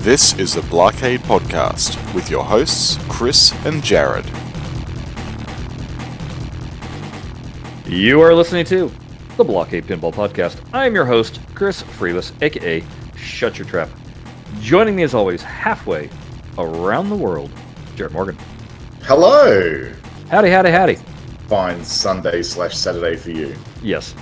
This is the Blockade Podcast with your hosts, Chris and Jared. You are listening to the Blockade Pinball Podcast. I'm your host, Chris Freeless, aka Shut Your Trap. Joining me as always, halfway around the world, Jared Morgan. Hello. Howdy, howdy, howdy. Fine Sunday slash Saturday for you. Yes.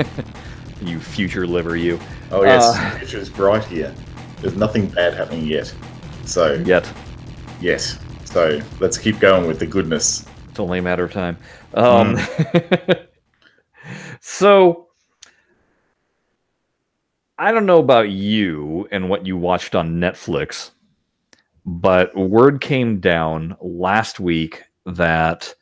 you future liver, you. Oh yes, Uh, the future is bright here. There's nothing bad happening yet. So Yet. yes. So let's keep going with the goodness. It's only a matter of time. Um, so, I don't know about you and what you watched on Netflix, but word came down last week that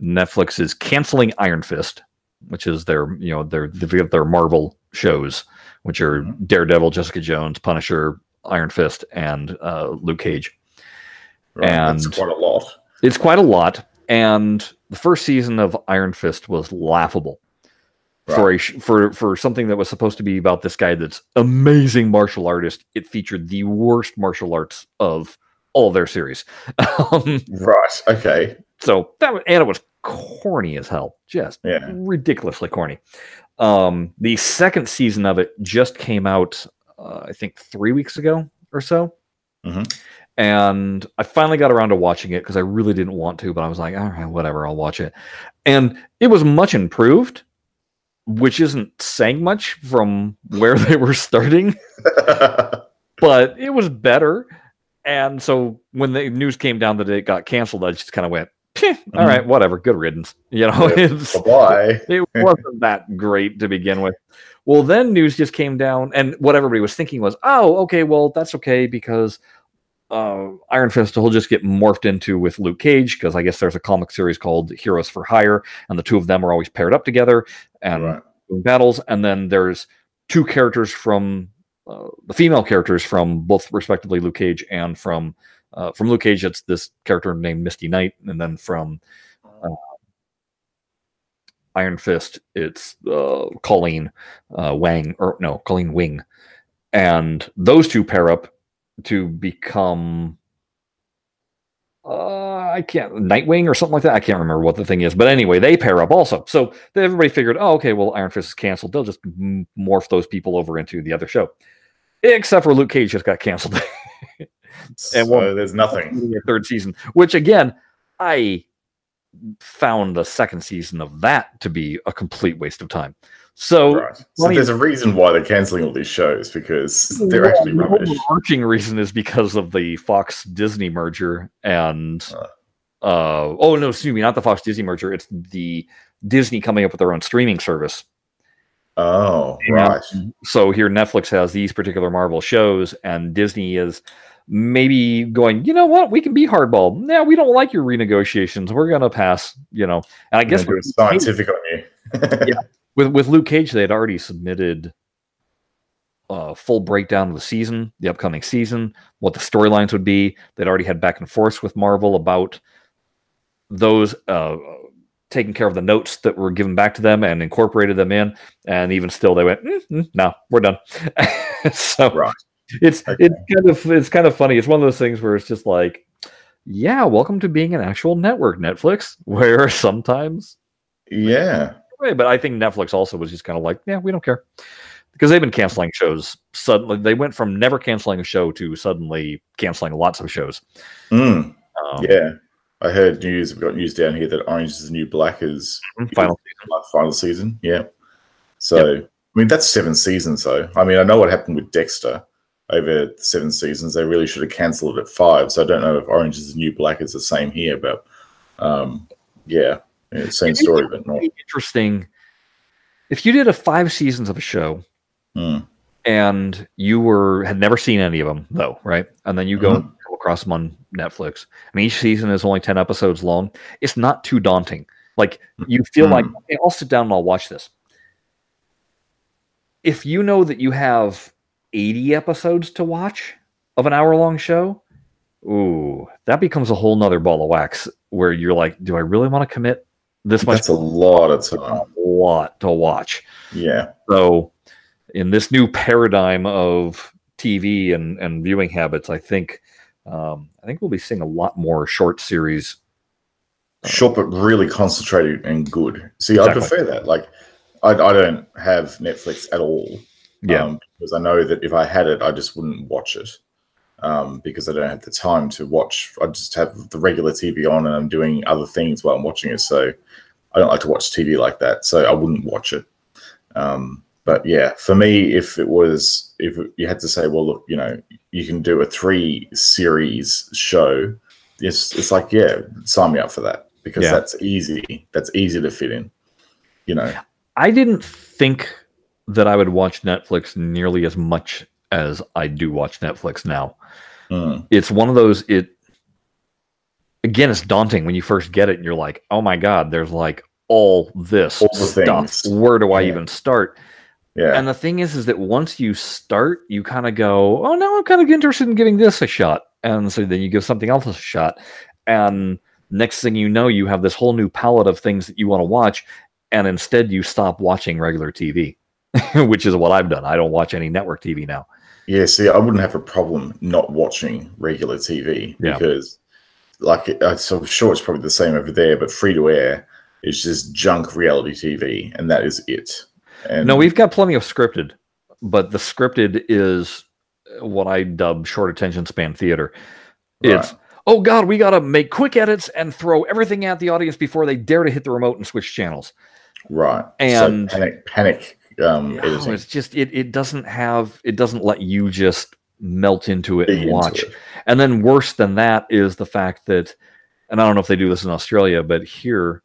Netflix is canceling Iron Fist, which is their you know their their Marvel shows, which are Mhm. Daredevil, Jessica Jones, Punisher, Iron Fist, and uh, Luke Cage. Right? And- quite a lot. It's quite a lot, and the first season of Iron Fist was laughable for a sh- for for something that was supposed to be about this guy that's amazing martial artist. It featured the worst martial arts of all their series. um, Right. Okay. so that was, and it was corny as hell, just Yeah. ridiculously corny. Um, the second season of it just came out, uh, I think, three weeks ago or so. Mhm. And I finally got around to watching it because I really didn't want to, but I was like, all right, whatever, I'll watch it. And it was much improved, which isn't saying much from where they were starting but it was better. And so when the news came down that it got canceled, I just kind of went, "Peh, all right, whatever, good riddance. You know, it's, Why? it wasn't that great to begin with. Well, then news just came down, and what everybody was thinking was, oh, okay, well, that's okay because uh, Iron Fist will just get morphed into with Luke Cage because I guess there's a comic series called Heroes for Hire, and the two of them are always paired up together and Right. doing battles. And then there's two characters from uh, the female characters from both respectively Luke Cage and from uh, from Luke Cage. It's this character named Misty Knight, and then from uh, Iron Fist, it's uh, Colleen uh, Wang or no Colleen Wing, and those two pair up to become. Uh, I can't Nightwing or something like that. I can't remember what the thing is, but anyway, they pair up also. So everybody figured, oh, okay, well, Iron Fist is canceled. They'll just m- morph those people over into the other show, except for Luke Cage just got canceled. So well- there's nothing. the third season, which again, I found the second season of that to be a complete waste of time. So Right. So there's a reason why they're canceling all these shows because they're Well, actually the rubbish. overarching reason is because of the Fox Disney merger and Uh. uh oh no, excuse me, not the Fox Disney merger. It's the Disney coming up with their own streaming service. Oh, Yeah. right. So here Netflix has these particular Marvel shows, and Disney is maybe going, you know what, we can be hardball. Yeah, we don't like your renegotiations. We're gonna pass, you know. And I guess do scientific on you. Yeah. with with Luke Cage, they had already submitted a full breakdown of the season, the upcoming season, what the storylines would be. They'd already had back and forth with Marvel about those, uh, taking care of the notes that were given back to them and incorporated them in. And even still, they went, mm, mm, "No, we're done." so Right. It's Okay. it's kind of it's kind of funny. It's one of those things where it's just like, yeah, welcome to being an actual network, Netflix, where sometimes Yeah. but I think Netflix also was just kind of like, yeah, we don't care. Because they've been canceling shows suddenly. They went from never canceling a show to suddenly canceling lots of shows. Mm, Um, yeah. I heard news. We've got news down here that Orange is the New Black is Final like final season. Yeah. So I mean that's seven seasons though. I mean I know what happened with Dexter over seven seasons. They really should have cancelled it at five. So I don't know if Orange is the New Black is the same here, but um, yeah, yeah, same story, but not. interesting. If you did a five seasons of a show Mm, and you were had never seen any of them though, right? And then you go come across them on Netflix, and each season is only ten episodes long. It's not too daunting. Like you feel like, Mm. okay, I'll sit down and I'll watch this. If you know that you have eighty episodes to watch of an hour long show, ooh, that becomes a whole nother ball of wax. Where you're like, do I really want to commit this much? that's a lot of time. a lot to watch. Yeah. So, in this new paradigm of TV and and viewing habits, I think um, I think we'll be seeing a lot more short series. short but really concentrated and good. See, Exactly. I prefer that. Like, I, I don't have Netflix at all. Yeah. um, because I know that if I had it, I just wouldn't watch it um, because I don't have the time to watch. I just have the regular TV on and I'm doing other things while I'm watching it. So I don't like to watch TV like that. So I wouldn't watch it. Um, but yeah, for me, if it was, if you had to say, well, look, you know, you can do a three series show, it's, it's like, yeah, sign me up for that because Yeah. that's easy. That's easy to fit in, you know. I didn't think that I would watch Netflix nearly as much as I do watch Netflix now. Mm. It's one of those it again it's daunting when you first get it and you're like, "Oh my god, there's like all this All stuff. things. Where do I Yeah. even start?" Yeah. And the thing is is that once you start, you kind of go, "Oh, now I'm kind of interested in giving this a shot." And so then you give something else a shot. And next thing you know, you have this whole new palette of things that you want to watch and instead you stop watching regular TV, which is what I've done. I don't watch any network TV now. Yeah, see, I wouldn't have a problem not watching regular TV Yeah. because, like, I'm so sure it's probably the same over there, but free to air is just junk reality TV, and that is it. And No, we've got plenty of scripted, but the scripted is what I dub short attention span theater. It's Right. oh god, we got to make quick edits and throw everything at the audience before they dare to hit the remote and switch channels. right, and- so panic, panic um, No, it's just it it doesn't have it doesn't let you just melt into it and watch. it. And then worse than that is the fact that, and I don't know if they do this in Australia, but here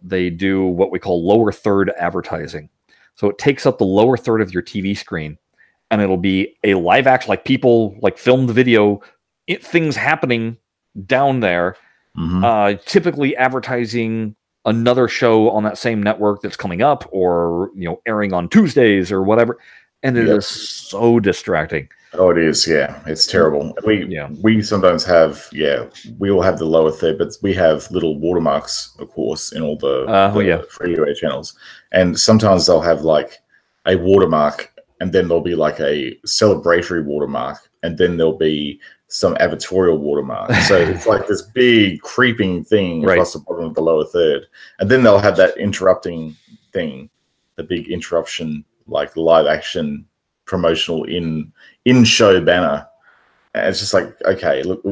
they do what we call lower third advertising. So it takes up the lower third of your TV screen, and it'll be a live action, like people like film the video, it, things happening down there, Mhm. uh, typically advertising another show on that same network that's coming up, or you know, airing on Tuesdays or whatever. And it is Yep. so distracting. Oh, it is. Yeah, it's terrible. We Yeah. we sometimes have yeah we all have the lower third, but we have little watermarks, of course, in all the, Uh, oh, the yeah. free to air channels, and sometimes they'll have like a watermark, and then there'll be like a celebratory watermark, and then there'll be some advertorial watermark. So it's like this big creeping thing Right. across the bottom of the lower third, and then they'll have that interrupting thing, the big interruption, like live action promotional in in show banner. And it's just like, okay, look,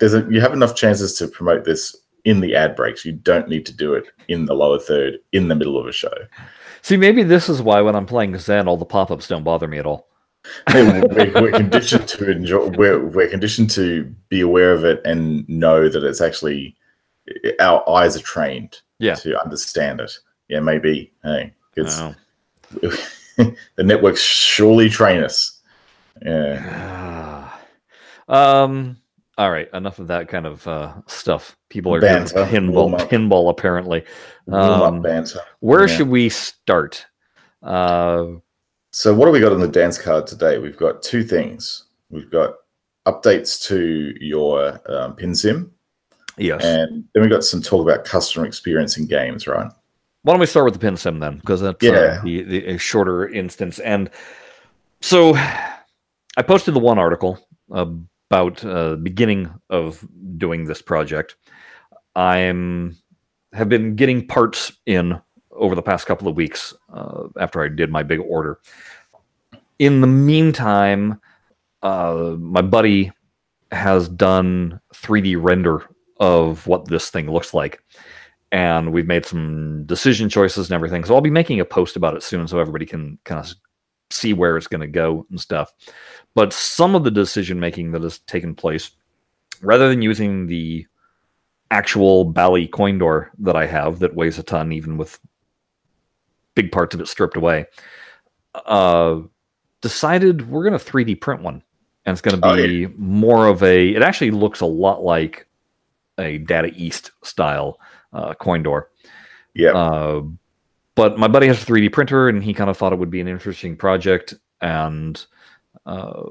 there's a, you have enough chances to promote this in the ad breaks. You don't need to do it in the lower third in the middle of a show. See, maybe this is why when I'm playing Zen, all the pop-ups don't bother me at all. We're, we're conditioned to enjoy. We're, we're conditioned to be aware of it and know that it's actually our eyes are trained Yeah. to understand it. Yeah, maybe. Hey, it's the networks surely train us. Yeah. um. All right. Enough of that kind of uh, stuff. People are Banter, pinball. Pinball, apparently. Um, banter. Where Yeah. should we start? Uh, So, what do we got on the dance card today? We've got two things. We've got updates to your um, pin sim, yes. and then we've got some talk about customer experience in games, right? Why don't we start with the pin sim then? Because that's uh, Yeah. the, the a shorter instance. And so I posted the one article about uh, beginning of doing this project. I'm have been getting parts in over the past couple of weeks uh, after I did my big order. In the meantime, uh, my buddy has done 3D render of what this thing looks like and we've made some decision choices and everything. So I'll be making a post about it soon, so everybody can kind of see where it's going to go and stuff. But some of the decision making that has taken place, rather than using the actual Bally coin door that I have that weighs a ton, even with big parts of it stripped away, uh, decided we're going to 3D print one, and it's going to Oh, be more of a. It actually looks a lot like a Data East style uh, coin door. Yeah. Uh, but my buddy has a 3D printer, and he kind of thought it would be an interesting project, and uh,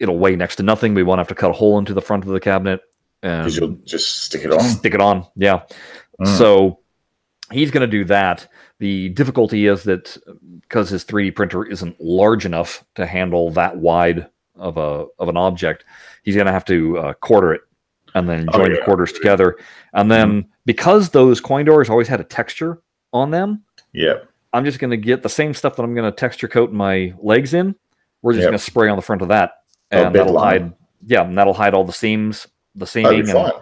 it'll weigh next to nothing. We won't have to cut a hole into the front of the cabinet and Because you'll just stick it on. stick it on. Yeah. Mm. So he's going to do that. The difficulty is that because his 3D printer isn't large enough to handle that wide of a of an object, he's going to have to uh, quarter it and then Oh, join the quarters together. And then because those coin doors always had a texture on them, Yeah. I'm just going to get the same stuff that I'm going to texture coat my legs in. We're just Yep. going to spray on the front of that, Oh, and that'll line. hide. Yeah, and that'll hide all the seams, the seaming, and,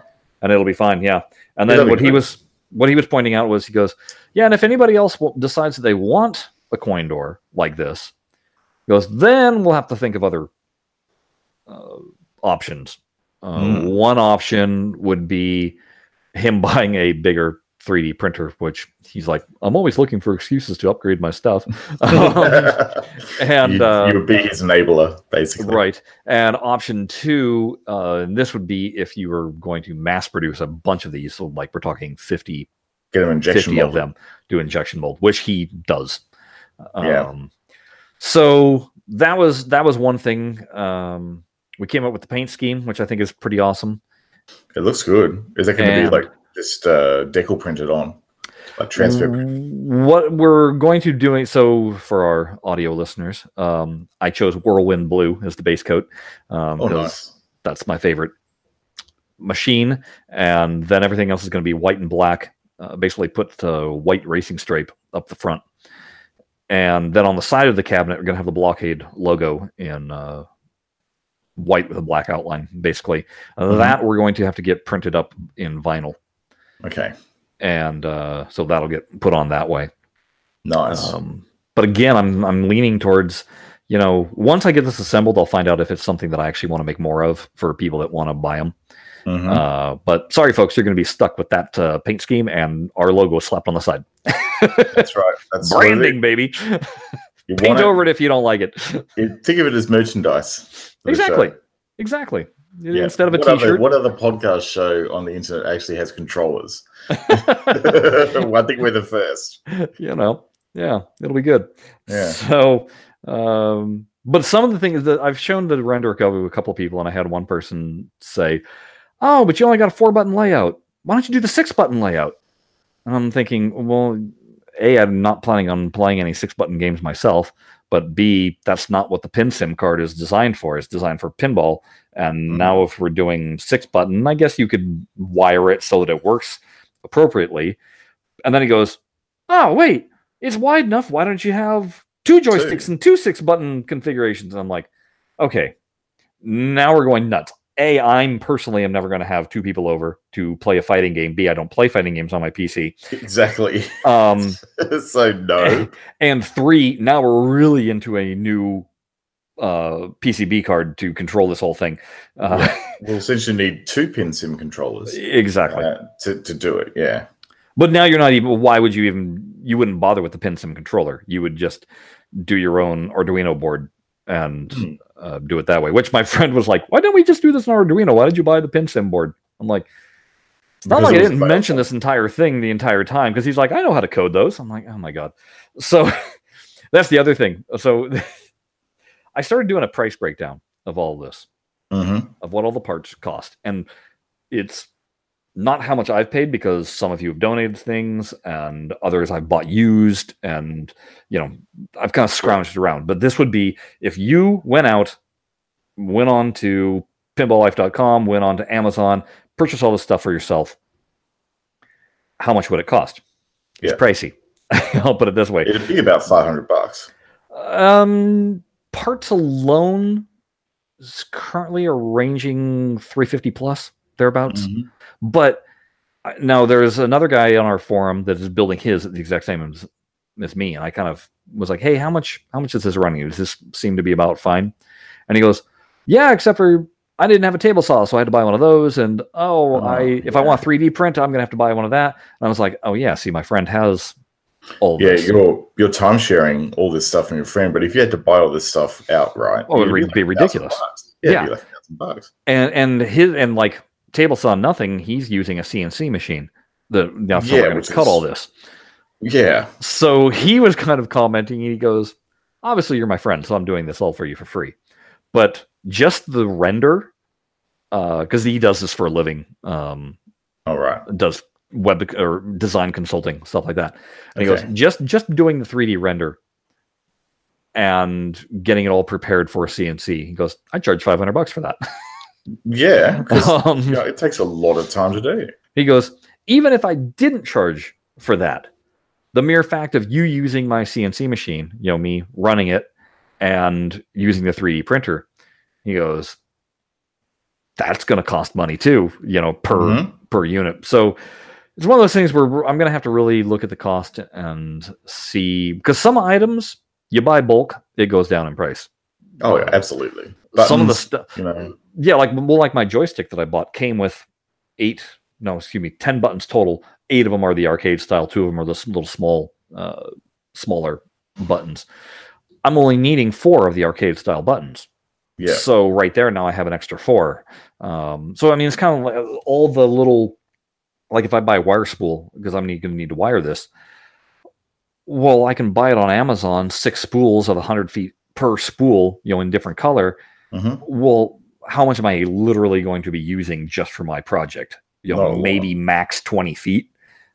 and it'll be fine. Yeah. And then what he was what he was pointing out was he goes, yeah, and if anybody else decides that they want a coin door like this, he goes, then we'll have to think of other uh, options. Uh, Hmm. One option would be him buying a bigger 3D printer, which he's like, I'm always looking for excuses to upgrade my stuff. Um, and you, uh, you would be his enabler, basically. Right. And option two, uh, and this would be if you were going to mass produce a bunch of these. So, like, we're talking 50, Get injection 50 of them do injection mold, which he does. Yeah. Um, so that was that was one thing. Um, we came up with the paint scheme, which I think is pretty awesome. It looks good. Is that going to be like just uh, decal printed on, like transfer? What we're going to do so for our audio listeners, um, I chose Whirlwind Blue as the base coat. Um, Oh, nice. that's my favorite machine and then everything else is going to be white and black uh, basically put the white racing stripe up the front and then on the side of the cabinet we're going to have the blockade logo in uh, white with a black outline basically Uh, Mhm. that we're going to have to get printed up in vinyl Okay, and uh, so that'll get put on that way nice. um, but again, I'm I'm leaning towards, you know, once I get this assembled, I'll find out if it's something that I actually want to make more of for people that want to buy them. Mhm. Uh, but sorry, folks, you're going to be stuck with that uh, paint scheme and our logo slapped on the side. That's right. That's what it is. Branding, baby. You Paint it- over it if you don't like it. you think of it as merchandise. exactly. Exactly. Yeah. Instead of a what t-shirt. what other podcast show on the internet actually has controllers? I think we're the first. you know, yeah, it'll be good. Yeah. So, um, but some of the things that I've shown the render to a couple of people, and I had one person say, "Oh, but you only got a four button layout. Why don't you do the six button layout?" And I'm thinking, well, a, I'm not planning on playing any six button games myself, but b, that's not what the pin sim card is designed for. It's designed for pinball. And Mhm. now, if we're doing six button, I guess you could wire it so that it works appropriately. And then he goes, "Oh, wait, it's wide enough. Why don't you have two joysticks and two six button configurations?" And I'm like, "Okay, now we're going nuts." A, I'm personally am never going to have two people over to play a fighting game. B, I don't play fighting games on my PC. Exactly. Um, so no. and three, now we're really into a new uh, PCB card to control this whole thing. Uh, We'll essentially need two pin sim controllers exactly. uh, to, to do it. Yeah. But now you're not even. Why would you even? You wouldn't bother with the pin sim controller. You would just do your own Arduino board and Hmm. uh, do it that way. Which my friend was like, "Why didn't we just do this on Arduino? Why did you buy the pin sim board?" I'm like, "It's not Because like I didn't mention this entire thing the entire time." Because he's like, "I know how to code those." I'm like, "Oh my god!" So that's the other thing. So I started doing a price breakdown of all this hmm of what all the parts cost. And it's not how much I've paid because some of you have donated things and others I've bought used and you know I've kind of scrounged around. But this would be if you went out, went on to pinballlife.com, went on to Amazon, purchased all this stuff for yourself, how much would it cost? It's Yeah. pricey. I'll put it this way. It'd be about 500 bucks. Um, parts alone is currently are ranging 350 plus thereabouts. Mhm. But uh, now there's another guy on our forum that is building his at the exact same as, as me, and I kind of was like, "Hey, how much? How much is this running? Does this seem to be about fine?" And he goes, "Yeah, except for." I didn't have a table saw, so I had to buy one of those. And oh, Oh, I if I want a 3D print, I'm gonna have to buy one of that. And I was like, oh yeah, see, my friend has all Yeah, this. you're you're time sharing all this stuff from your friend, but if you had to buy all this stuff outright, Oh, it'd be like ridiculous. Yeah, Yeah. be like bucks. and and his and like table saw nothing he's using a cnc machine the now so Yeah, which cut is- all this Yeah, so he was kind of commenting and he goes obviously you're my friend so i'm doing this all for you for free but just the render because he does this for a living um all right. does web or design consulting stuff like that and he goes just just doing the 3d render and getting it all prepared for CNC. He goes, I charge 500 bucks for that. Yeah, Um, you know, it takes a lot of time to do. He goes, even if I didn't charge for that, the mere fact of you using my CNC machine, you know, me running it and using the 3D printer, he goes, that's going to cost money too, you know, per Mhm. per unit. So it's one of those things where I'm going to have to really look at the cost and see because some items you buy bulk, it goes down in price. Oh, yeah, absolutely. Some of the stuff, you know, yeah, like well, like my joystick that I bought came with eight, no, excuse me, ten buttons total. Eight of them are the arcade style. Two of them are the little small, uh, smaller buttons. I'm only needing four of the arcade style buttons. yeah, So right there, now I have an extra four. Um, so I mean, it's kind of like all the little, like if I buy a wire spool because I'm going to need to wire this. Well, I can buy it on Amazon, six spools of 100 feet per spool, you know, in different color Mhm. well, how much am I literally going to be using just for my project? You know, lot. maybe max 20 feet,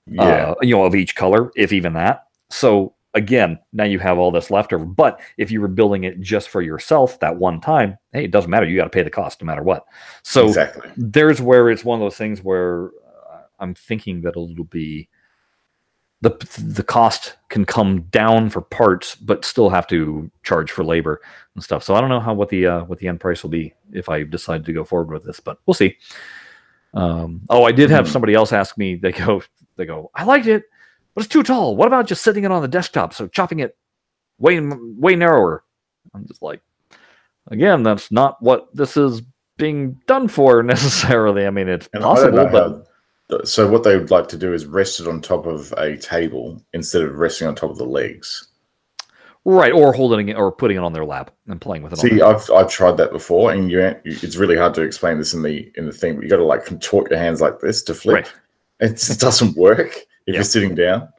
yeah, uh, you know, of each color, if even that. So again, now you have all this leftover. But if you were building it just for yourself that one time, hey, it doesn't matter. You got to pay the cost no matter what. So exactly. there's where it's one of those things where uh, I'm thinking that it'll be the the cost can come down for parts, but still have to charge for labor and stuff. So I don't know how what the uh, what the end price will be if I decide to go forward with this, but we'll see. Um, oh, I did have Mhm. somebody else ask me. They go, they go, I liked it, but it's too tall. What about just sitting it on the desktop? So chopping it way way narrower. I'm just like, again, that's not what this is being done for necessarily. I mean, it's And possible, but. So what they would like to do is rest it on top of a table instead of resting on top of the legs. right, or holding it or putting it on their lap and playing with it. on See, I've I've tried that before, and you it's really hard to explain this in the in the thing. But you got to like contort your hands like this to flip. Right. It just doesn't work if Yeah. you're sitting down.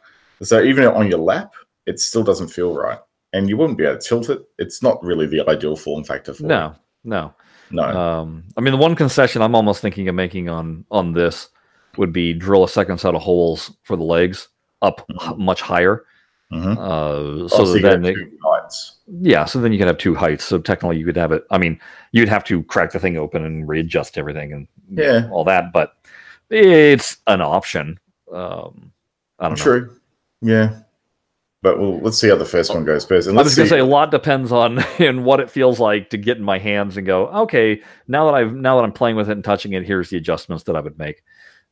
So even on your lap, it still doesn't feel right, and you wouldn't be able to tilt it. It's not really the ideal form factor for no, no. No, Um, I mean, the one concession I'm almost thinking of making on on this would be drill a second set of holes for the legs up Mhm. much higher, Mhm. uh, so, so that then they, yeah, so then you can have two heights. So technically, you could have it. I mean, you'd have to crack the thing open and readjust everything and know, Yeah. all that, but it's an option. Um, I don't know. True. Yeah. But well, let's see how the first one goes first. And I let's was going to say a lot depends on in what it feels like to get in my hands and go, okay, now that I've now that I'm playing with it and touching it, here's the adjustments that I would make.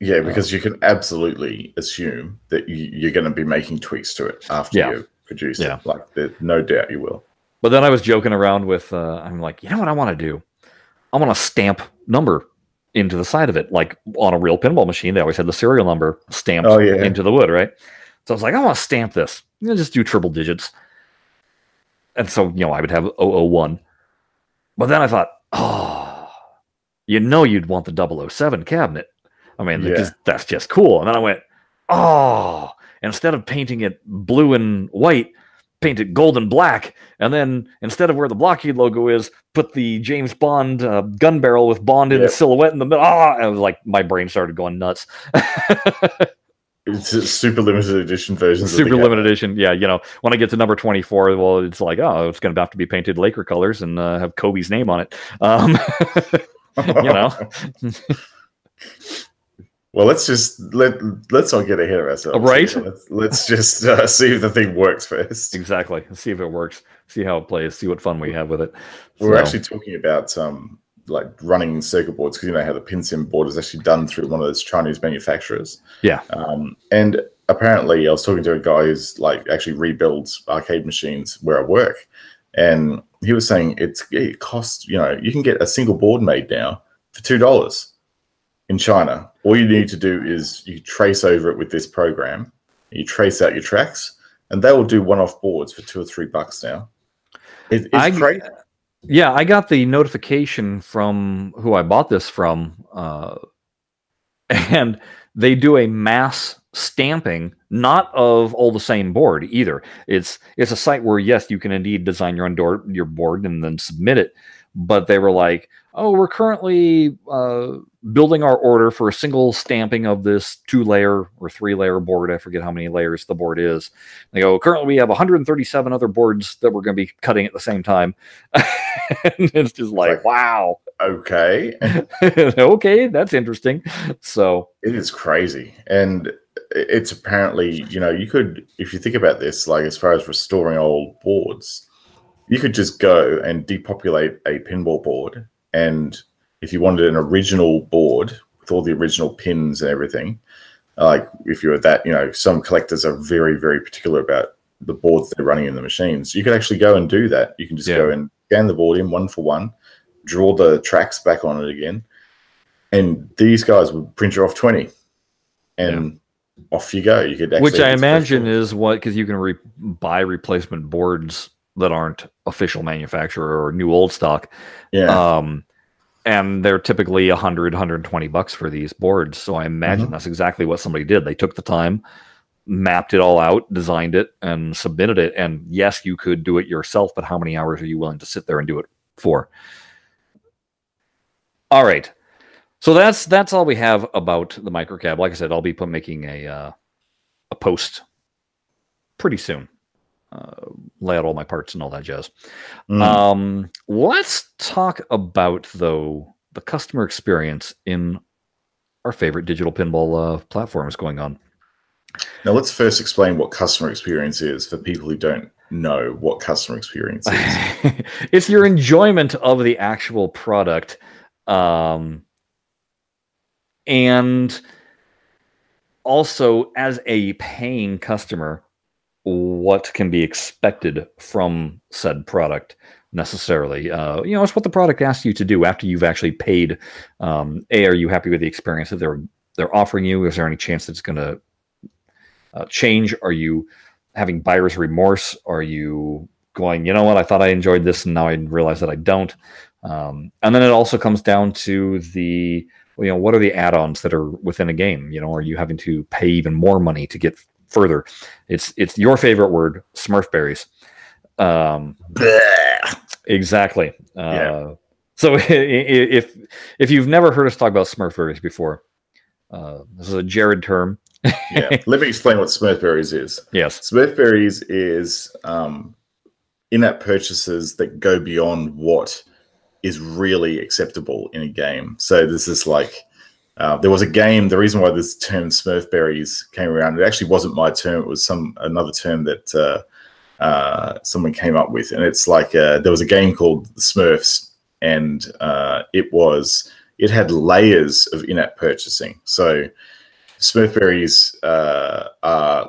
Yeah, because you can absolutely assume that you, you're going to be making tweaks to it after Yeah. you produce Yeah. it. Like, there, no doubt you will. But then I was joking around with, uh, I'm like, you know what I want to do? I want to stamp number into the side of it, like on a real pinball machine. They always had the serial number stamped Oh, yeah. into the wood, right? So I was like, I want to stamp this. You know, just do triple digits. And so, you know, I would have 001. But then I thought, oh, you know, you'd want the 007 cabinet. I mean, Yeah. that's just cool. And then I went, oh, instead of painting it blue and white, paint it gold and black. And then instead of where the blockade logo is, put the James Bond uh, gun barrel with Bond in Yeah. silhouette in the middle. Ah, I was like, my brain started going nuts. It's a super limited edition versions. Super limited edition. Yeah, you know, when I get to number 24, well, it's like, oh, it's going to have to be painted Laker colors and uh, have Kobe's name on it. Um, you know, Well, let's just let let's not get ahead of ourselves. Right? here. Let's, let's just uh, see if the thing works first. exactly. Let's see if it works. See how it plays. See what fun we have with it. We're So- actually talking about um, like running circuit boards because you know how the pin sim board is actually done through one of those Chinese manufacturers. Yeah. Um, and apparently, I was talking to a guy who's like actually rebuilds arcade machines where I work, and he was saying it's it costs you know you can get a single board made now for two dollars in China. All you need to do is you trace over it with this program. You trace out your tracks, and they will do one-off boards for two or three bucks now. It, it's I- great. Yeah, I got the notification from who I bought this from, uh, and they do a mass stamping, not of all the same board either. It's it's a site where yes, you can indeed design your own door, your board and then submit it, but they were like, "Oh, we're currently uh, building our order for a single stamping of this two-layer or three-layer board. I forget how many layers the board is." They go, "Currently, we have 137 other boards that we're going to be cutting at the same time." and it's just like, Like- wow, Okay. okay, that's interesting. So It is crazy. And it's apparently, you know, you could, if you think about this, like as far as restoring old boards, you could just go and depopulate a pinball board. And if you wanted an original board with all the original pins and everything, like if you were that, you know, some collectors are very, very particular about the boards they're running in the machines. You could actually go and do that. You can just Yeah. go and scan the board in one for one, draw the tracks back on it again, and these guys would print you off 20 and off you go you could actually which I imagine is what because you can re- buy replacement boards that aren't official manufacturer or new old stock. yeah Um, and they're typically 100, 120 bucks for these boards. So I imagine Mhm. that's exactly what somebody did. They took the time, mapped it all out, designed it, and submitted it. And yes, you could do it yourself, but how many hours are you willing to sit there and do it for? All right. So that's that's all we have about the microcab. Like I said, I'll be put, making a uh, a post pretty soon. Uh, lay out all my parts and all that jazz. Mm. Um, let's talk about though the customer experience in our favorite digital pinball uh, platforms going on. now let's first explain what customer experience is for people who don't know what customer experience is it's your enjoyment of the actual product, um, and also as a paying customer, what can be expected from said product necessarily. Uh, you know, it's what the product asks you to do after you've actually paid. Um, a, are you happy with the experience that they're they're offering you? Is there any chance that it's going to uh, change? Are you having buyer's remorse? Are you going, you know what, I thought I enjoyed this and now I realize that I don't? Um, and then it also comes down to the, you know, what are the add-ons that are within a game? You know, are you having to pay even more money to get further? It's it's your favorite word, Smurfberries. Um, exactly. Uh, Yeah. So if if you've never heard us talk about Smurfberries before, uh, this is a Jared term. yeah let me explain what smurfberries is Yes. smurfberries is um, in-app purchases that go beyond what is really acceptable in a game so this is like uh, there was a game the reason why this term smurfberries came around it actually wasn't my term it was some another term that uh, uh, someone came up with and it's like uh, there was a game called the smurfs and uh, it was it had layers of in-app purchasing so Smurfberries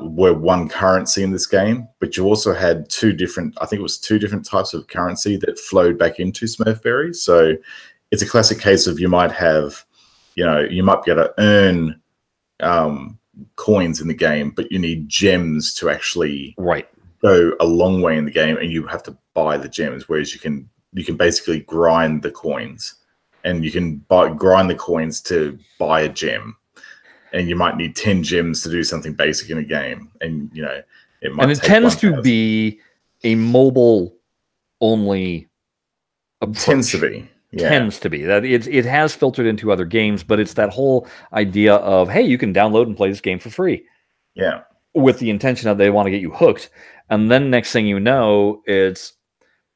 were one currency in this game, but you also had two different, I think it was two different types of currency that flowed back into Smurfberries. So it's a classic case of you might have, you know, you might be able to earn um, coins in the game, but you need gems to actually Right. go a long way in the game, and you have to buy the gems. Whereas you can you can basically grind the coins, and you can buy grind the coins to buy a gem, and you might need ten gems to do something basic in a game, and you know it might. and it tends to 1,000. be a mobile only It tends to approach. be yeah. tends to be. That it, it has filtered into other games but it's that whole idea of hey you can download and play this game for free. Yeah. With the intention that they want to get you hooked. And then next thing you know it's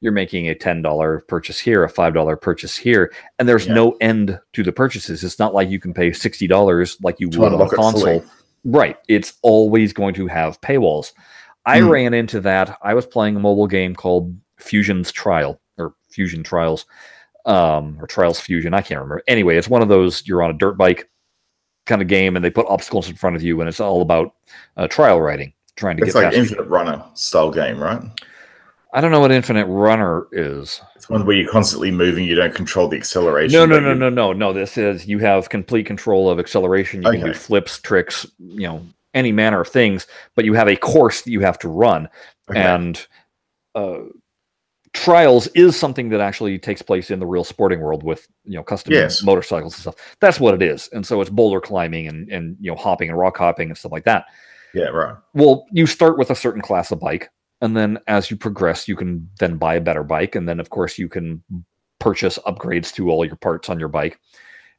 you're making a $10 purchase here a $5 purchase here and there's Yeah. no end to the purchases. It's not like you can pay $60 like you To would on a unlock it fully. console. Right. It's always going to have paywalls. I Hmm. ran into that. I was playing a mobile game called fusion's trial or fusion trials um, or trials fusion i can't remember anyway it's one of those you're on a dirt bike kind of game and they put obstacles in front of you and it's all about uh, trial riding trying to it's get It's like Infinite Runner style game, right? i don't know what infinite runner is It's one where you're constantly moving, you don't control the acceleration. no no no no no no this is you have complete control of acceleration you can do flips tricks you know any manner of things but you have a course that you have to run Okay. and uh, trials is something that actually takes place in the real sporting world with you know custom Yes. motorcycles and stuff that's what it is and so it's boulder climbing and and you know hopping and rock hopping and stuff like that yeah, right. well you start with a certain class of bike and then as you progress you can then buy a better bike and then of course you can purchase upgrades to all your parts on your bike.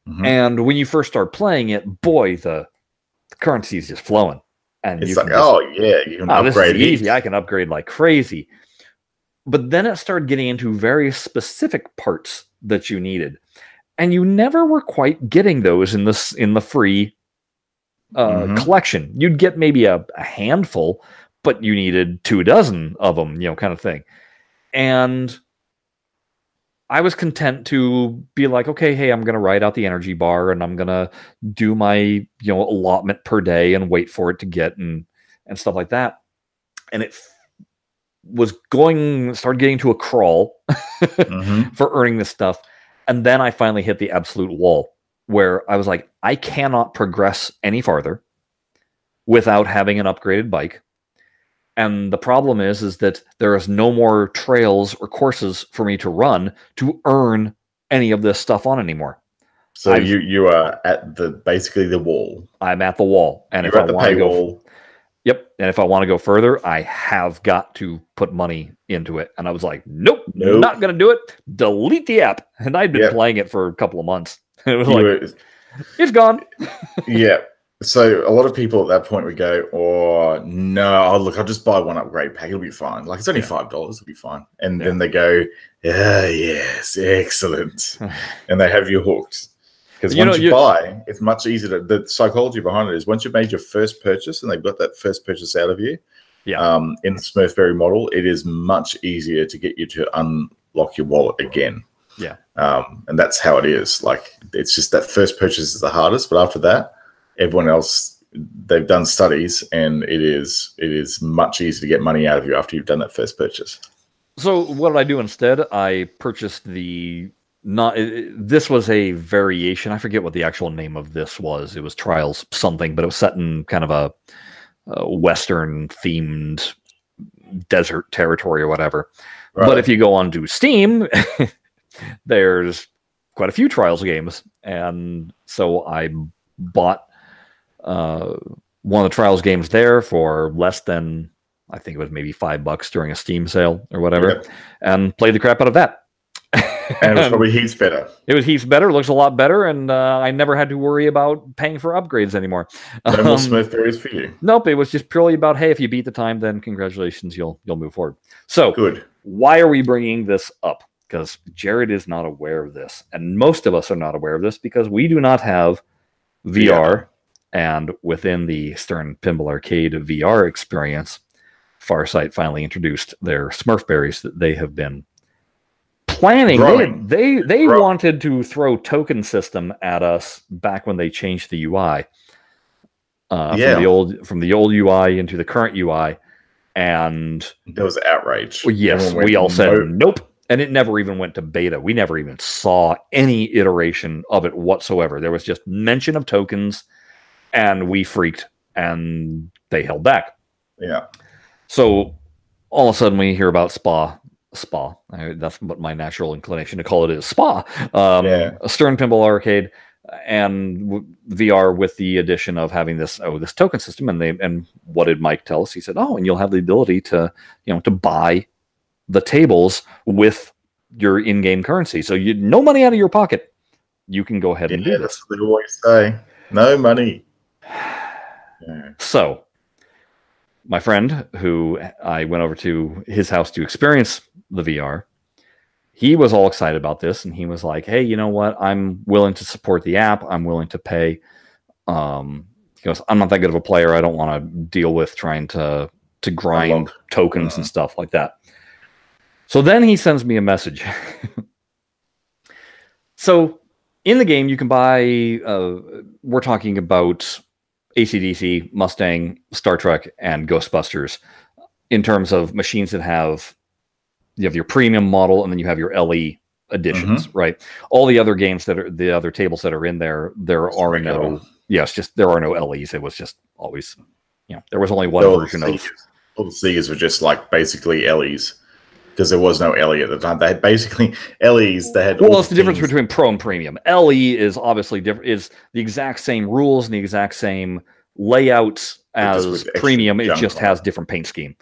Mhm. And when you first start playing it, boy, the, the currency is just flowing. And It's you like, can just- oh yeah, you can oh, this is upgrade easy. I can upgrade like crazy. But then it started getting into very specific parts that you needed, and you never were quite getting those in this in the free uh, Mhm. collection. You'd get maybe a, a handful, but you needed two dozen of them, you know, kind of thing. And I was content to be like, okay, hey, I'm going to write out the energy bar and I'm going to do my, you know, allotment per day and wait for it to get and and stuff like that. And it was going started getting to a crawl Mhm. for earning this stuff. And then I finally hit the absolute wall where I was like, I cannot progress any farther without having an upgraded bike. And the problem is, is that there is no more trails or courses for me to run to earn any of this stuff on anymore. So I've- you you are at the basically the wall. I'm at the wall, and You're if I the want to go, and if I want to go further, I have got to put money into it. And I was like, nope, Nope. not going to do it. Delete the app. And I'd been Yep. playing it for a couple of months. It was You like, were- it's gone. yeah. So a lot of people at that point would go, "Oh no, oh, look, I'll just buy one upgrade pack. It'll be fine. Like it's only five dollars. It'll be fine." And then they go, "Yeah, yes, excellent," and they have you hooked. Because know, once you, you- buy, it's much easier. To, the psychology behind it is once you've made your first purchase and they've got that first purchase out of you, Yeah. um, in the Smurfberry model, it is much easier to get you to unlock your wallet again. Yeah. Um, and that's how it is. Like it's just that first purchase is the hardest, but after that, everyone else they've done studies and it is it is much easier to get money out of you after you've done that first purchase. So what did I do instead? I purchased the not. it- This was a variation. I forget what the actual name of this was. It was Trials something, but it was set in kind of a, a Western themed desert territory or whatever. But if you go onto Steam, there's quite a few Trials games, and so I bought uh, one of the Trials games there for less than I think it was maybe five bucks during a Steam sale or whatever, Yep. and played the crap out of that. And it was probably heaps better. It was heaps better, looks a lot better, and uh, I never had to worry about paying for upgrades anymore. No more Um, Smurfberries for you. Nope, it was just purely about hey, if you beat the time, then congratulations, you'll you'll move forward. So Good. why are we bringing this up? Because Jared is not aware of this, and most of us are not aware of this because we do not have VR. And within the Stern Pinball Arcade VR experience, Farsight finally introduced their Smurfberries that they have been planning. They Growing. they, they Grow- wanted to throw token system at us back when they changed the UI. Uh, Yeah. from the old from the old UI into the current UI, and There was outrage. well, yes, we all said nope. And it never even went to beta. We never even saw any iteration of it whatsoever. There was just mention of tokens, and we freaked and they held back. Yeah. So all of a sudden we hear about Spa. Spa. I- That's what my natural inclination to call it is Spa. Um, Yeah. A Stern Pinball Arcade and w- VR with the addition of having this oh this token system and they and what did Mike tell us? He said, "Oh, and you'll have the ability to you know to buy the tables with your in-game currency. So you no money out of your pocket. You can go ahead and Yeah, do this." that's what they always say. No money. Yeah. So, my friend, who I went over to his house to experience the VR, he was all excited about this, and he was like, "Hey, you know what? I'm willing to support the app. I'm willing to pay." Um, he goes, "I'm not that good of a player. I don't want to deal with trying to to grind tokens and Uh-huh. stuff like that." So then he sends me a message. so in the game, you can buy. Uh, we're talking about ACDC, Mustang, Star Trek, and Ghostbusters in terms of machines that have you have your premium model and then you have your LE editions, Mm-hmm. right? All the other games that are the other tables that are in there, there are no yes, just there are no LEs. It was just always you know, there was only one version of all the Segas were just like basically Ellie's because there was no Ellie at the time. They had basically Ellie's. They had well, it's the difference between pro and premium. LE is obviously different is the exact same rules and the exact same layouts as premium. It just on has different paint scheme.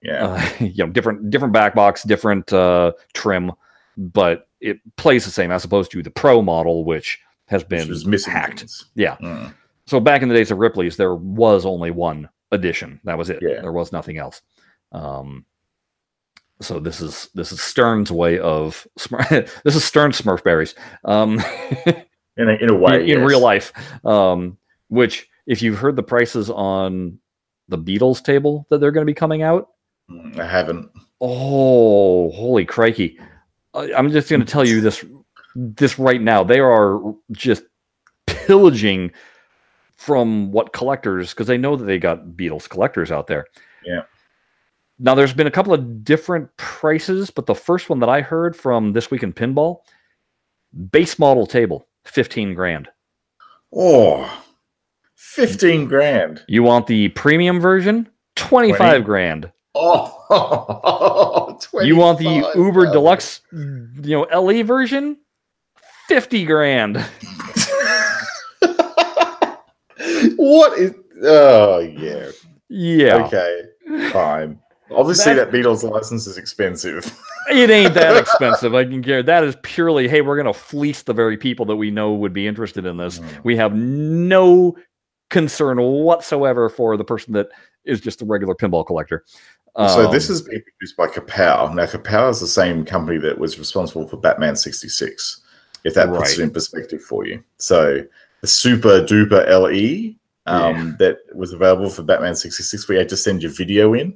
yeah. uh, you know different different back box different uh trim but it plays the same as opposed to the Pro model, which has been missing hacked. things. Yeah. Mm. So back in the days of Ripley's, there was only one edition. That was it. Yeah. There was nothing else. Um, so this is this is Stern's way of this is Stern Smurfberries. Um, In a, in a way, in, in real life. Um, which, if you've heard the prices on the Beatles table that they're going to be coming out, Mm, I haven't. oh, holy crikey! I, I'm just going to tell you this this right now. They are just pillaging from what collectors because they know that they got Beatles collectors out there. Yeah. Now there's been a couple of different prices, but the first one that I heard from this week in pinball, base model table, fifteen grand. Oh, 15 grand. You want the premium version? 25 20. grand. Oh, You want the Uber 25,000. Deluxe, you know, LE version? 50 grand. what is. Oh, yeah. Yeah. Okay, fine. Obviously, That- that, Beatles license is expensive. It ain't that expensive. I can guarantee that is purely, hey, we're going to fleece the very people that we know would be interested in this. Mm. We have no concern whatsoever for the person that is just a regular pinball collector. so this Um, is being produced by Kapow. Now, Kapow is the same company that was responsible for Batman 66, if that puts it in perspective for you. So the super duper LE um, that was available for Batman 66, we had to send your video in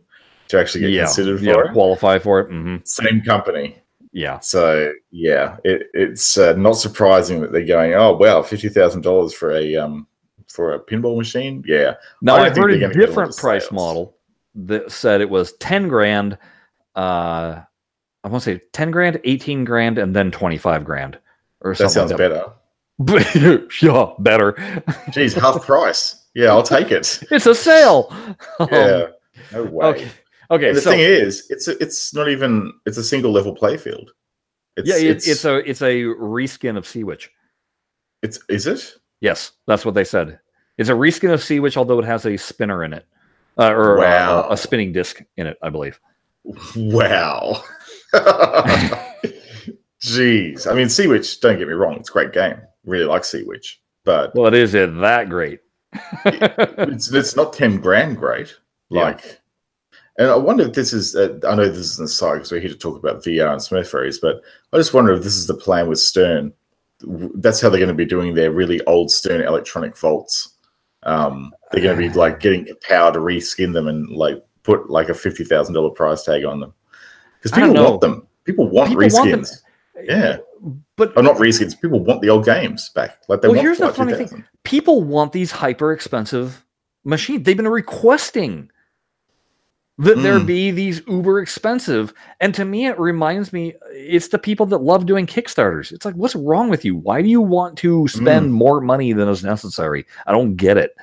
to actually get yeah, considered yeah, for it. qualify for it. hmm Same company. Yeah. So yeah, it, it's uh, not surprising that they're going, oh wow, fifty thousand dollars for a um for a pinball machine. Yeah, Now I've heard a gonna get a lot different price sales. model that said it was ten grand. Uh, I want to say ten grand, eighteen grand, and then twenty five grand, or that sounds something. better. better. yeah, better. Geez, half price. Yeah, I'll take it. it's a sale. Um, Yeah, no way. okay. Okay. And the so thing is, it's a, it's not even it's a single level playfield. It's, yeah, it, it's, a it's a reskin of Sea Witch. it's is it? Yes, that's what they said. It's a reskin of Sea Witch, although it has a spinner in it, uh, or uh, a spinning disc in it, I believe. Wow. Jeez, I mean, Sea Witch. Don't get me wrong, it's a great game. Really like Sea Witch, but Well, it is it that great. it's it's not ten grand great. Like, and I wonder if this is. Uh, I know this is an aside because we're here to talk about VR and Smurfberries, but I just wonder if this is the plan with Stern. That's how they're going to be doing their really old Stern electronic vaults. Um, they're going to be like getting power to reskin them and like put like a fifty thousand dollar price tag on them because people want them. People want People want reskins. Yeah. but Oh, not reskins. People want the old games back. Like they Well, want here's the funny thing. people want these hyper expensive machines. They've been requesting that there Mm. be these uber expensive. And to me, it reminds me it's the people that love doing Kickstarters. It's like, what's wrong with you? Why do you want to spend more money than is necessary? I don't get it.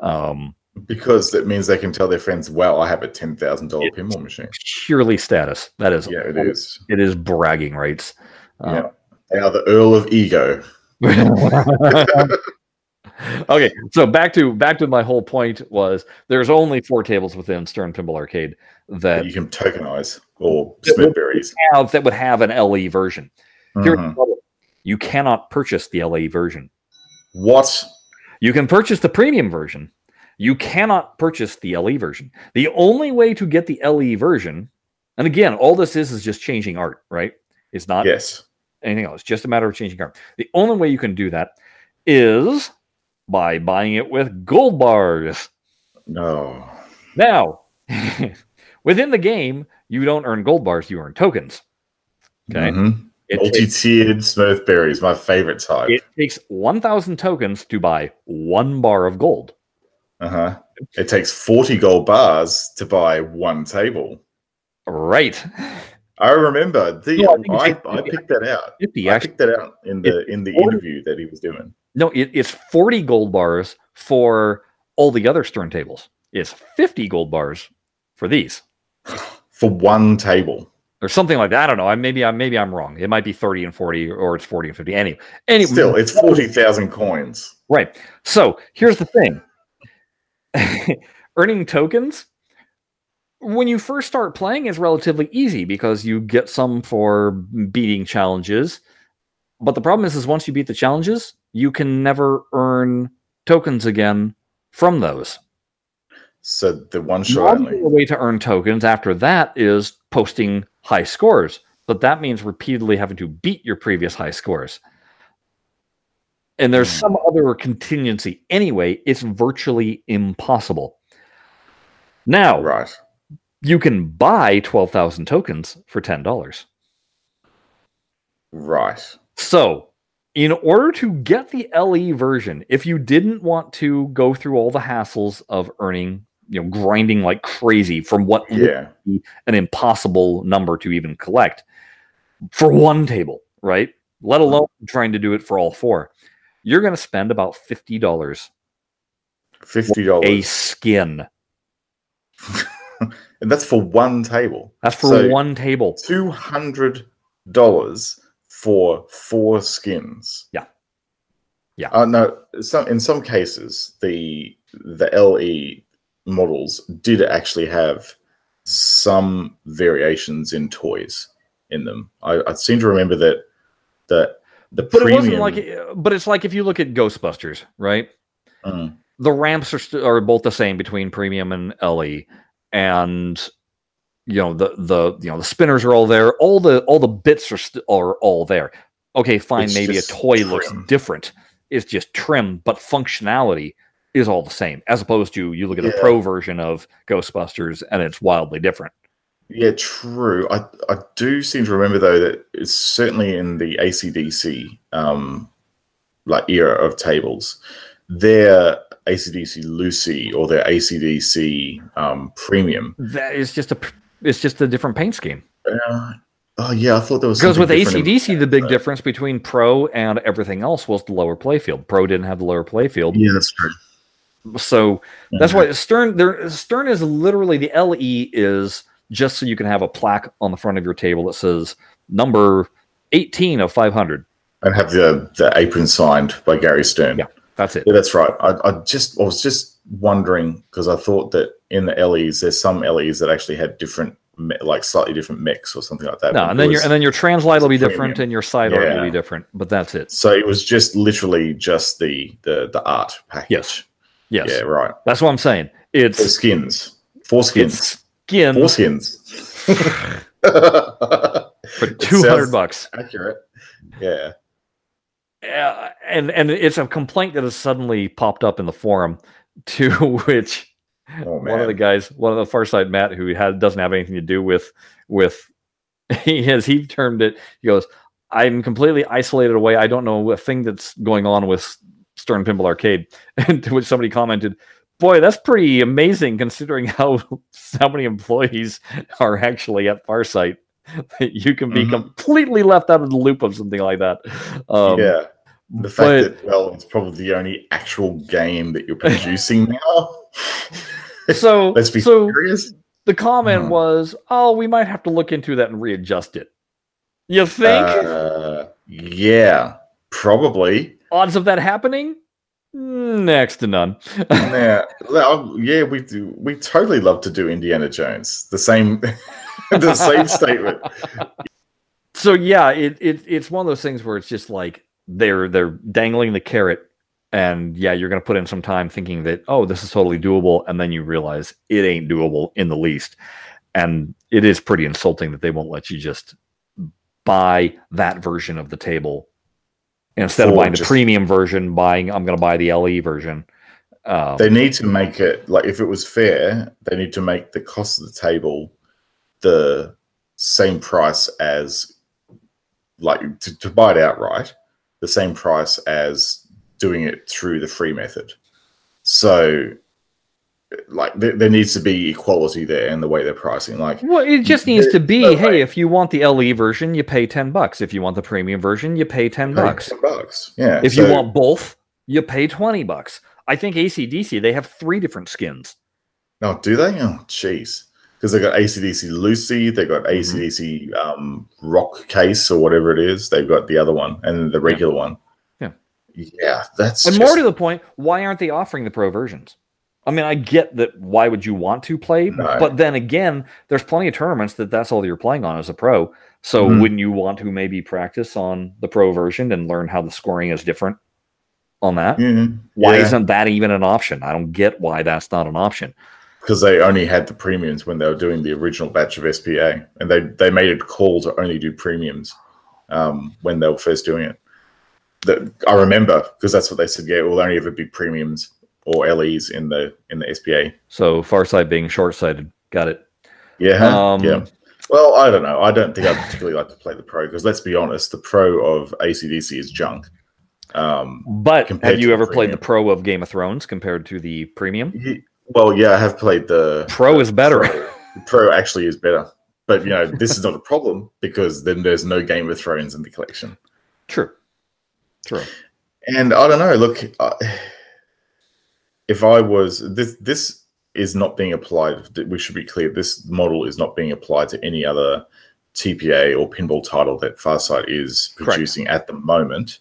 Um, Because it means they can tell their friends, "Wow, I have a ten thousand dollar pinball machine." purely status. That is, Yeah, it is. It is bragging rights. Yeah. They are the Earl of Ego. okay, so back to back to my whole point was there's only four tables within Stern Pinball Arcade that you can tokenize or Smurfberries. have that would have an LE version. Here's the Mhm. trouble. You cannot purchase the LE version. What? You can purchase the premium version. You cannot purchase the LE version. The only way to get the LE version, and again, all this is is just changing art, right? It's not Yes. anything else. Just a matter of changing art. The only way you can do that is by buying it with gold bars. No. Now, within the game, you don't earn gold bars, you earn tokens. Okay. Mhm. It, Multi-tiered Smurfberries, my favorite type. it takes 1,000 tokens to buy one bar of gold. uh-huh. It takes forty gold bars to buy one table. Right. I remember the No, I I, I picked that out. 50 I picked that out in the in the 40. interview that he was doing. No, it, it's 40 gold bars for all the other Stern tables. It's 50 gold bars for these. For one table. Or something like that. I don't know. I maybe I maybe I'm wrong. It might be 30 and 40 or it's 40 and 50. Anyway, anyway Still, it's forty thousand coins. Right. So here's the thing earning tokens when you first start playing, it's relatively easy because you get some for beating challenges. But the problem is, is once you beat the challenges, you can never earn tokens again from those. So the one shot only. way to earn tokens after that is posting high scores, but that means repeatedly having to beat your previous high scores. And there's Hmm. some other contingency. Anyway, it's virtually impossible. Now, Right. you can buy 12,000 tokens for $10. Right. So, in order to get the LE version, if you didn't want to go through all the hassles of earning, you know, grinding like crazy from what would Yeah. be an impossible number to even collect for one table, right? Let mm-hmm. alone trying to do it for all four. You're going to spend about $50 Fifty dollars a skin. and that's for one table. That's for So- one table. Two hundred dollars for four skins. Yeah. Yeah. Uh, no, some in some cases the the LE models did actually have some variations in toys in them. I, I seem to remember that that the But premium, it wasn't like, but it's like if you look at Ghostbusters, right? Mm, the ramps are st- are both the same between premium and LE, and you know the the you know the spinners are all there. All the all the bits are st- are all there. Okay, fine. It's maybe a toy looks different. It's just trim, but functionality is all the same. As opposed to you look at the pro version of Ghostbusters, and it's wildly different. Yeah, true. I I do seem to remember though that it's certainly in the ACDC um like era of tables, their ACDC LUCI or their ACDC um premium. That is just a it's just a different paint scheme. Uh, oh yeah, I thought there was Because with different in- ACDC, the big uh, difference between Pro and everything else was the lower playfield. Pro didn't have the lower playfield. Yeah, that's true. So that's Yeah. why Stern there Stern is literally the LE is just so you can have a plaque on the front of your table that says number 18 of 500. and have the the apron signed by Gary Stern. Yeah. That's it. Yeah, that's right. I, I just I was just wondering because I thought that in the LEs there's some LEs that actually had different like slightly different mix or something like that. No, and then your and then your translite will be it's different and your side art will be different, but that's it. so it was just literally just the the the art package. Yes. Yes. Yeah, right. That's what I'm saying. Four It's skins. Four skins. it's skin Four skins. for 200 bucks. Accurate. Yeah. Uh, and and it's a complaint that has suddenly popped up in the forum to which Oh one of the guys, one of the far side Matt, who had doesn't have anything to do with with he has he termed it. He goes, "I'm completely isolated away. I don't know a thing that's going on with Stern Pinball Arcade." And to which somebody commented, "Boy, that's pretty amazing considering how how many employees are actually at Farsight. You can be Mhm. completely left out of the loop of something like that." Um, yeah. The fact but- that well, it's probably the only actual game that you're producing now. so Let's be so serious. The comment Hmm. was, "Oh, we might have to look into that and readjust it." You think Uh, yeah, probably. odds of that happening? Next to none. yeah, yeah, we do. We totally love to do Indiana Jones. The same, the same statement. so yeah, it, it it's one of those things where it's just like they're they're dangling the carrot, and yeah, you're gonna put in some time thinking that oh, this is totally doable, and then you realize it ain't doable in the least, and it is pretty insulting that they won't let you just buy that version of the table instead of buying the premium version. Buying I'm gonna buy the LE version. Um, They need to make it like if it was fair, they need to make the cost of the table the same price as like to, to buy it outright, the same price as doing it through the free method. So like there, there needs to be equality there in the way they're pricing. Like Well, it just needs to be, hey, way. if you want the LE version, you pay 10 bucks. If you want the premium version, you pay 10 bucks. ten bucks. Yeah. If you want both, you pay 20 bucks. I think ACDC, they have three different skins. Oh, do they? Oh, jeez. Because they got ACDC LUCI, they got. ACDC um, Rock Case or whatever it is. They've got the other one and the regular one. Yeah. That's And just, more to the point, why aren't they offering the pro versions? I mean, I get that. Why would you want to play? No. But then again, there's plenty of tournaments that that's all you're playing on as a pro. So Mhm. wouldn't you want to maybe practice on the pro version and learn how the scoring is different on that? Yeah. Why Yeah. isn't that even an option? I don't get why that's not an option. because they only had the premiums when they were doing the original batch of SPA, and they they made a call to only do premiums um, when they were first doing it. That I remember because that's what they said. Yeah, it will only ever be premiums or LEs in the in the SPA. So Farsight being short-sighted, got it. Yeah, Um, yeah. Well, I don't know. I don't think I particularly like to play the pro because let's be honest, the pro of ACDC is junk. Um, But have you ever the played the pro of Game of Thrones compared to the premium? Well, yeah, I have played the Pro is better. Pro, the pro actually is better, but you know this is not a problem because then there's no Game of Thrones in the collection. True. True. And I don't know. Look, uh, if I was this, this is not being applied. We should be clear. This model is not being applied to any other TPA or pinball title that Farsight is Correct. producing at the moment.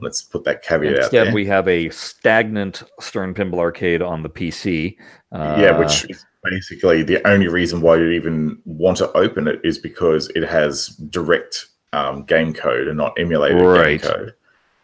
Let's put that caveat out Instead, there. we have a stagnant Stern Pinball Arcade on the PC. Uh, yeah, which is basically the only reason why you'd even want to open it is because it has direct um, game code and not emulated Right. game code,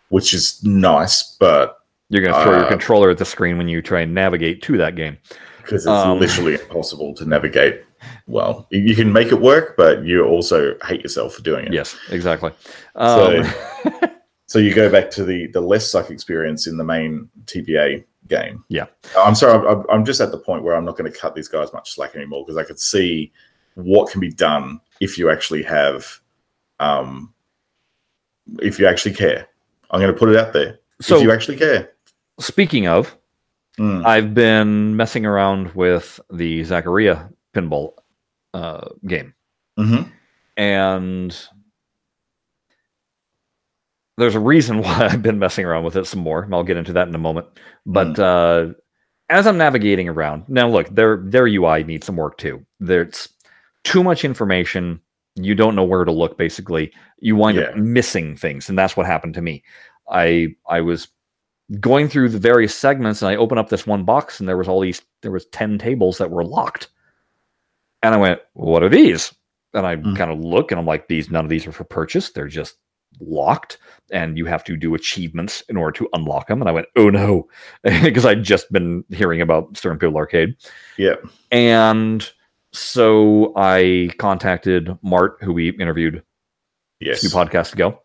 which is nice, but you're going to throw your uh, controller at the screen when you try and navigate to that game. because it's Um, literally impossible to navigate. Well, you- can make it work, but you also hate yourself for doing it. Yes, exactly. So- Um, So you go back to the the less suck experience in the main TPA game. Yeah. I'm sorry. I'm, I'm just at the point where I'm not going to cut these guys much slack anymore because I could see what can be done if you actually have, um, if you actually care. I'm going to put it out there. so, if you actually care. speaking of, Mm. I've been messing around with the Zaccaria pinball uh, game. hmm and there's a reason why I've been messing around with it some more. I'll get into that in a moment. But uh, as I'm navigating around now, look, their their UI needs some work too. There's too much information. You don't know where to look. Basically, you wind Yeah. up missing things, and that's what happened to me. I I was going through the various segments, and I opened up this one box, and there was all these. There was ten tables that were locked, and I went, "What are these?" And I Mm. kind of look, and I'm like, "These none of these are for purchase. They're just locked." and you have to do achievements in order to unlock them. And I went, oh no, because I'd just been hearing about Stern Pinball Arcade. Yeah. And so I contacted Mart, who we interviewed a Yes. few podcasts ago.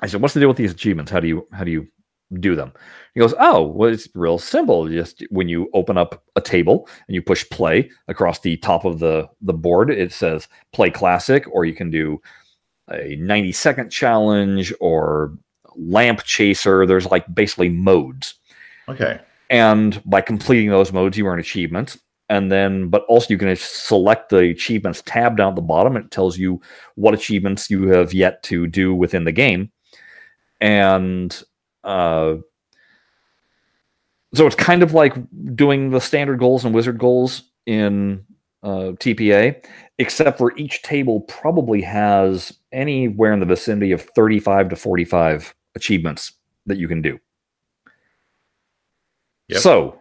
I said, "What's the deal with these achievements? How do you how do you do them?" He goes, "Oh, well, it's real simple. Just when you open up a table and you push play across the top of the the board, it says play classic, or you can do a 90 second challenge or lamp chaser. There's like basically modes." Okay. and by completing those modes you earn achievements and then but also you can select the achievements tab down at the bottom it tells you what achievements you have yet to do within the game and uh so it's kind of like doing the standard goals and wizard goals in uh, TPA, except for each table probably has anywhere in the vicinity of 35 to 45 achievements that you can do. Yep. So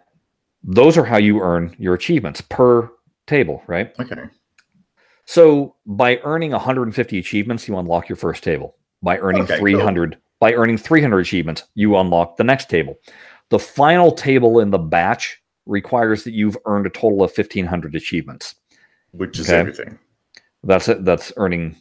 those are how you earn your achievements per table, right? Okay. So by earning 150 achievements, you unlock your first table. By earning Okay, cool. 300, by earning 300 achievements, you unlock the next table. The final table in the batch requires that you've earned a total of 1500 achievements. Which is Okay. everything. That's it. That's earning.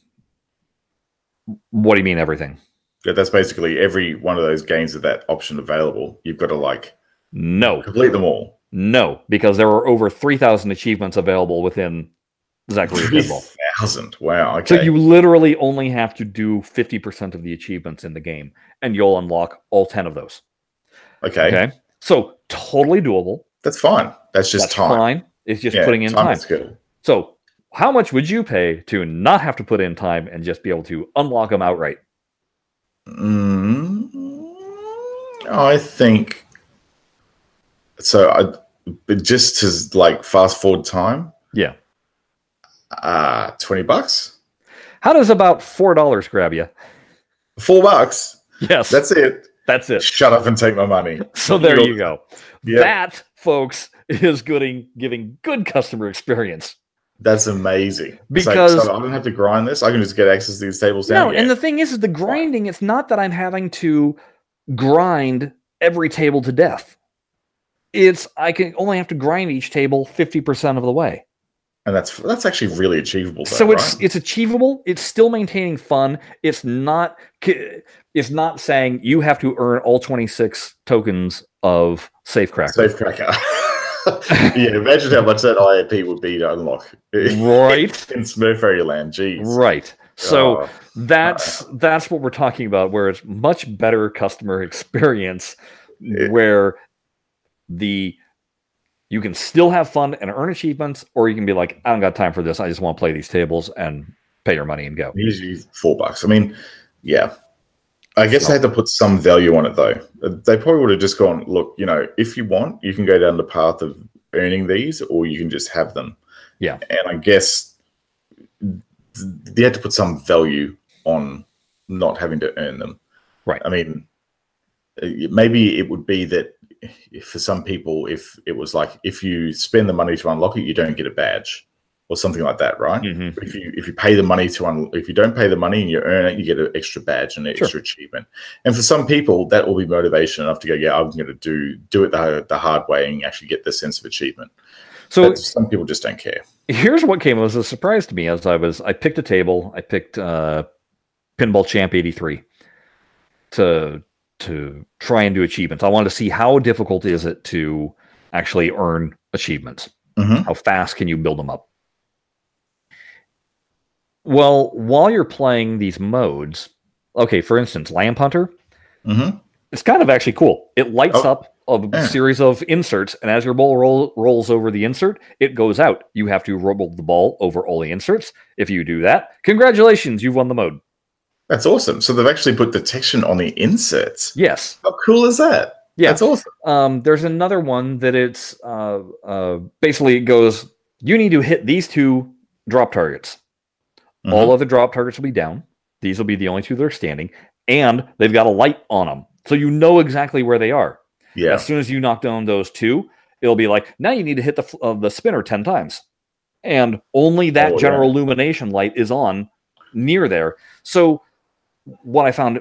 What do you mean everything? Yeah, that's basically every one of those games with that option available. You've got to like No, complete them all. No, because there are over 3,000 achievements available within Zaccaria Pinball. thousand. Wow. So you literally only have to do 50% of the achievements in the game, and you'll unlock all 10 of those. okay. Okay. So totally doable. That's fine. That's just That's time. fine. It's just Yeah, putting in time. and skill. So how much would you pay to not have to put in time and just be able to unlock them outright? Mm, I think so. I but just to like fast forward time. Yeah. Uh twenty bucks, How does about four dollars grab you? four bucks. Yes, that's it. that's it. Shut up and take my money. So there you go. Yeah. That folks, is giving giving good customer experience. That's amazing. It's like, Because- so I don't have to grind this. I can just get access to these tables No, now. and the thing is, is the grinding. It's not that I'm having to grind every table to death. It's I can only have to grind each table fifty percent of the way. and that's that's actually really achievable. Though, so it's right? it's achievable. It's still maintaining fun. It's not. It's not saying you have to earn all twenty six tokens of Safecracker. Safecracker. yeah, imagine how much that IAP would be to unlock. Right. in Smurf Fairyland. Jeez. Right. So Oh, that's that's what we're talking about where it's much better customer experience Yeah. where the you can still have fun and earn achievements or you can be like i don't got time for this i just want to play these tables and pay your money and go you four bucks. I mean, yeah. I guess they had to put some value on it though. They probably would have just gone, look, you know, if you want, you can go down the path of earning these, or you can just have them. Yeah. And I guess they had to put some value on not having to earn them. Right. I mean, uh, maybe it would be that for some people, if it was like if you spend the money to unlock it, you don't get a badge or something like that, right? Mhm. If you if you pay the money to un- if you don't pay the money and you earn it, you get an extra badge and an Sure. extra achievement. And for some people, that will be motivation enough to go, yeah, I'm going to do do it the, the hard way and actually get this sense of achievement. so But some people just don't care. here's what came as a surprise to me as i was i picked a table i picked uh pinball champ 83 to to try and do achievements. I wanted to see how difficult is it to actually earn achievements? Mhm. how fast can you build them up? Well while you're playing these modes okay for instance lamp hunter. Mhm. it's kind of actually cool. It lights Oh, up a yeah. series of inserts and as your ball roll, rolls over the insert it goes out. You have to roll the ball over all the inserts. If you do that congratulations you've won the mode That's awesome. So they've actually put detection on the inserts. yes How cool is that? Yeah. That's awesome. um, there's another one that it's uh, uh, basically it goes you need to hit these two drop targets Mhm. all other drop targets will be down these will be the only two that are standing and they've got a light on them so you know exactly where they are yeah. As soon as you knock down those two, it'll be like now you need to hit the uh, the spinner ten times, and only that Oh, yeah. general illumination light is on near there. So what I found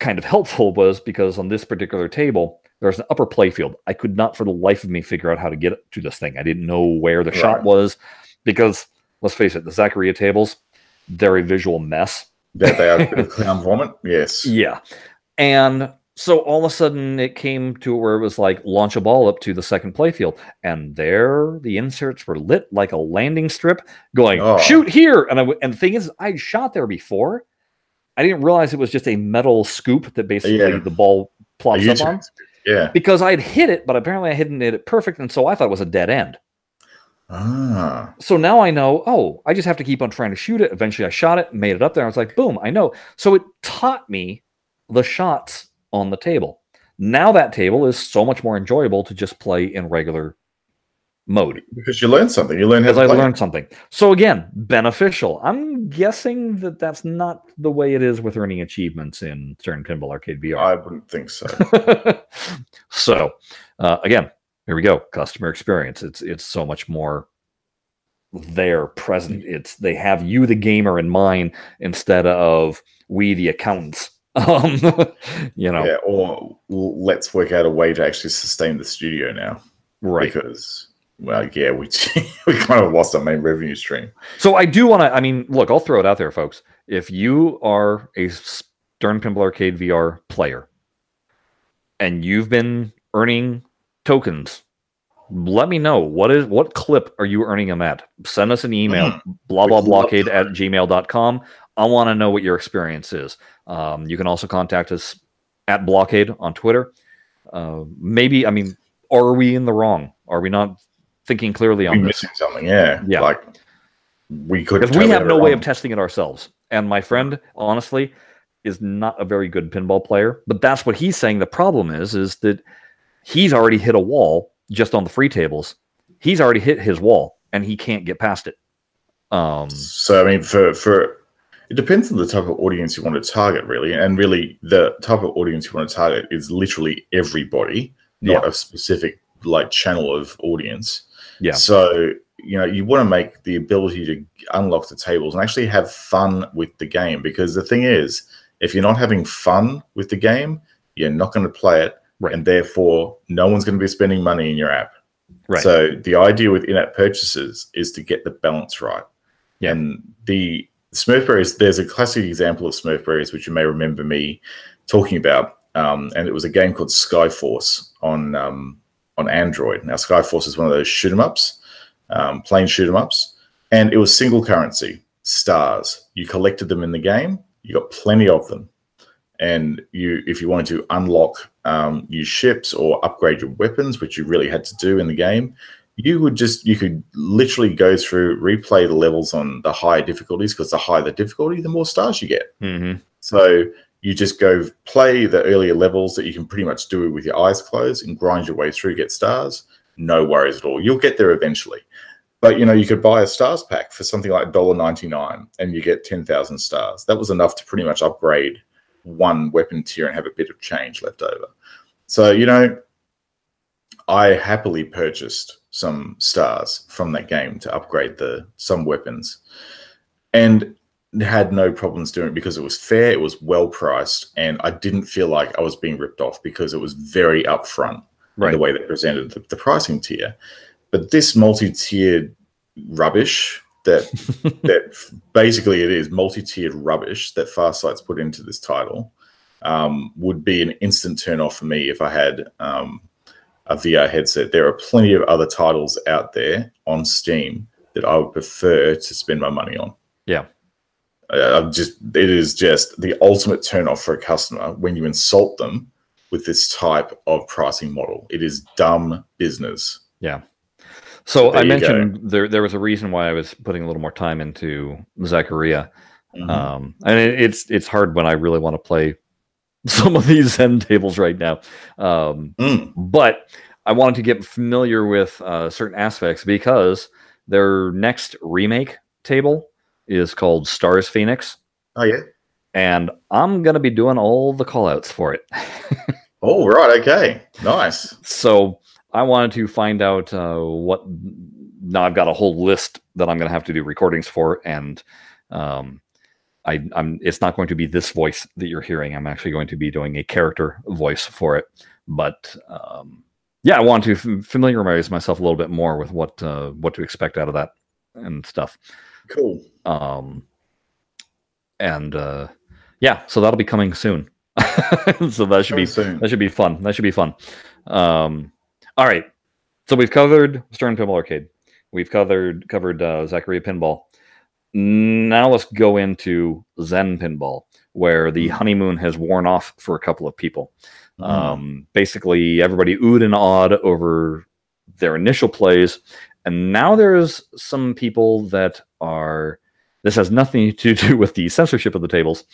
kind of helpful was because on this particular table there's an upper playfield. I could not for the life of me figure out how to get to this thing. I didn't know where the shot was because let's face it, the Zaccaria tables they're a visual mess. That they are a bit of clown vomit. Yes. Yeah. And so all of a sudden it came to where it was like launch a ball up to the second playfield. And there the inserts were lit like a landing strip going, Oh. shoot here. And I w- and the thing is, I'd shot there before. I didn't realize it was just a metal scoop that basically Yeah. the ball plops up on. Yeah. Because I'd hit it, but apparently I hadn't hit it perfect, and so I thought it was a dead end. Ah. So now I know, oh, I just have to keep on trying to shoot it. Eventually I shot it, made it up there. I was like, boom, I know. So it taught me the shots on the table. Now that table is so much more enjoyable to just play in regular mode Because you learn something. You learn how as to I play. learned something. So again, beneficial. I'm guessing that that's not the way it is with earning achievements in Stern Pinball Arcade VR. I wouldn't think so. so uh, again, here we go. Customer experience. It's it's so much more there present. It's they have you the gamer in mind instead of we the accountants. Um, you know, Yeah. Or let's work out a way to actually sustain the studio now. right. Because, well, yeah, we we kind of lost our main revenue stream. So I do want to. I mean, look, I'll throw it out there, folks. If you are a Stern Pinball Arcade VR player and you've been earning tokens, let me know what is what clip are you earning them at? Send us an email, blah blah love blockade at gmail.com. I want to know what your experience is. Um, you can also contact us at blockade on Twitter. Uh, maybe, I mean, are we in the wrong? Are we not thinking clearly on this? missing something. Yeah. Yeah. Like, we could. because we have no way of testing it ourselves. And my friend, honestly, is not a very good pinball player. But that's what he's saying. The problem is, is that he's already hit a wall just on the free tables. He's already hit his wall, and he can't get past it. Um, So I mean, for for it depends on the type of audience you want to target, really, and really the type of audience you want to target is literally everybody, not a specific like channel of audience. Yeah. So you know you want to make the ability to unlock the tables and actually have fun with the game because the thing is, if you're not having fun with the game, you're not going to play it, Right. and therefore no one's going to be spending money in your app. Right. So the idea with in-app purchases is to get the balance right. Yeah. And the Smurfberries, there's a classic example of Smurfberries, which you may remember me talking about. Um, and it was a game called Skyforce on um, on Android. Now, Skyforce is one of those shoot 'em ups, um, plain shoot 'em ups, and it was single currency stars. You collected them in the game. You got plenty of them, and you, if you wanted to unlock um, new ships or upgrade your weapons, which you really had to do in the game, you would just you could literally go through replay the levels on the higher difficulties because the higher the difficulty, the more stars you get. Mm-hmm. So you just go play the earlier levels that you can pretty much do with your eyes closed and grind your way through, get stars. No worries at all. You'll get there eventually. But you know, you could buy a stars pack for something like $1.99 and you get 10,000 stars. That was enough to pretty much upgrade one weapon tier and have a bit of change left over. So, you know, I happily purchased some stars from that game to upgrade the some weapons. And had no problems doing it because it was fair, it was well priced, and I didn't feel like I was being ripped off because it was very upfront in Right. the way they presented the, the pricing tier. But this multi-tiered rubbish that that basically it is multi-tiered rubbish that Farsight's put into this title um, would be an instant turn off for me if I had um, a VR headset. There are plenty of other titles out there on Steam that I would prefer to spend my money on. Yeah. I'm just it is just the ultimate turn off for a customer when you insult them with this type of pricing model. It is dumb business. Yeah. So There I mentioned there there was a reason why I was putting a little more time into Zaccaria. Mhm. Um, and it, it's it's hard when I really want to play some of these Zen tables right now. Um, Mm. but I wanted to get familiar with uh, certain aspects because their next remake table is called Stars Phoenix, Oh yeah. and I'm gonna be doing all the callouts for it. Oh right. Okay. Nice. so I wanted to find out uh, what. Now I've got a whole list that I'm going to have to do recordings for, and um, I, I'm. It's not going to be this voice that you're hearing. I'm actually going to be doing a character voice for it. But um, yeah, I want to f- familiarize myself a little bit more with what uh, what to expect out of that and stuff. Cool. Um, and uh, yeah, so that'll be coming soon. so that should be soon. that should be fun. That should be fun. Um, all right. So we've covered Stern Pinball Arcade. We've covered covered uh, Zaccaria Pinball. Now let's go into Zen Pinball, where the Mhm. honeymoon has worn off for a couple of people. Mhm. Um, basically, everybody oohed and awed over their initial plays, and now there's some people that are. This has nothing to do with the censorship of the tables.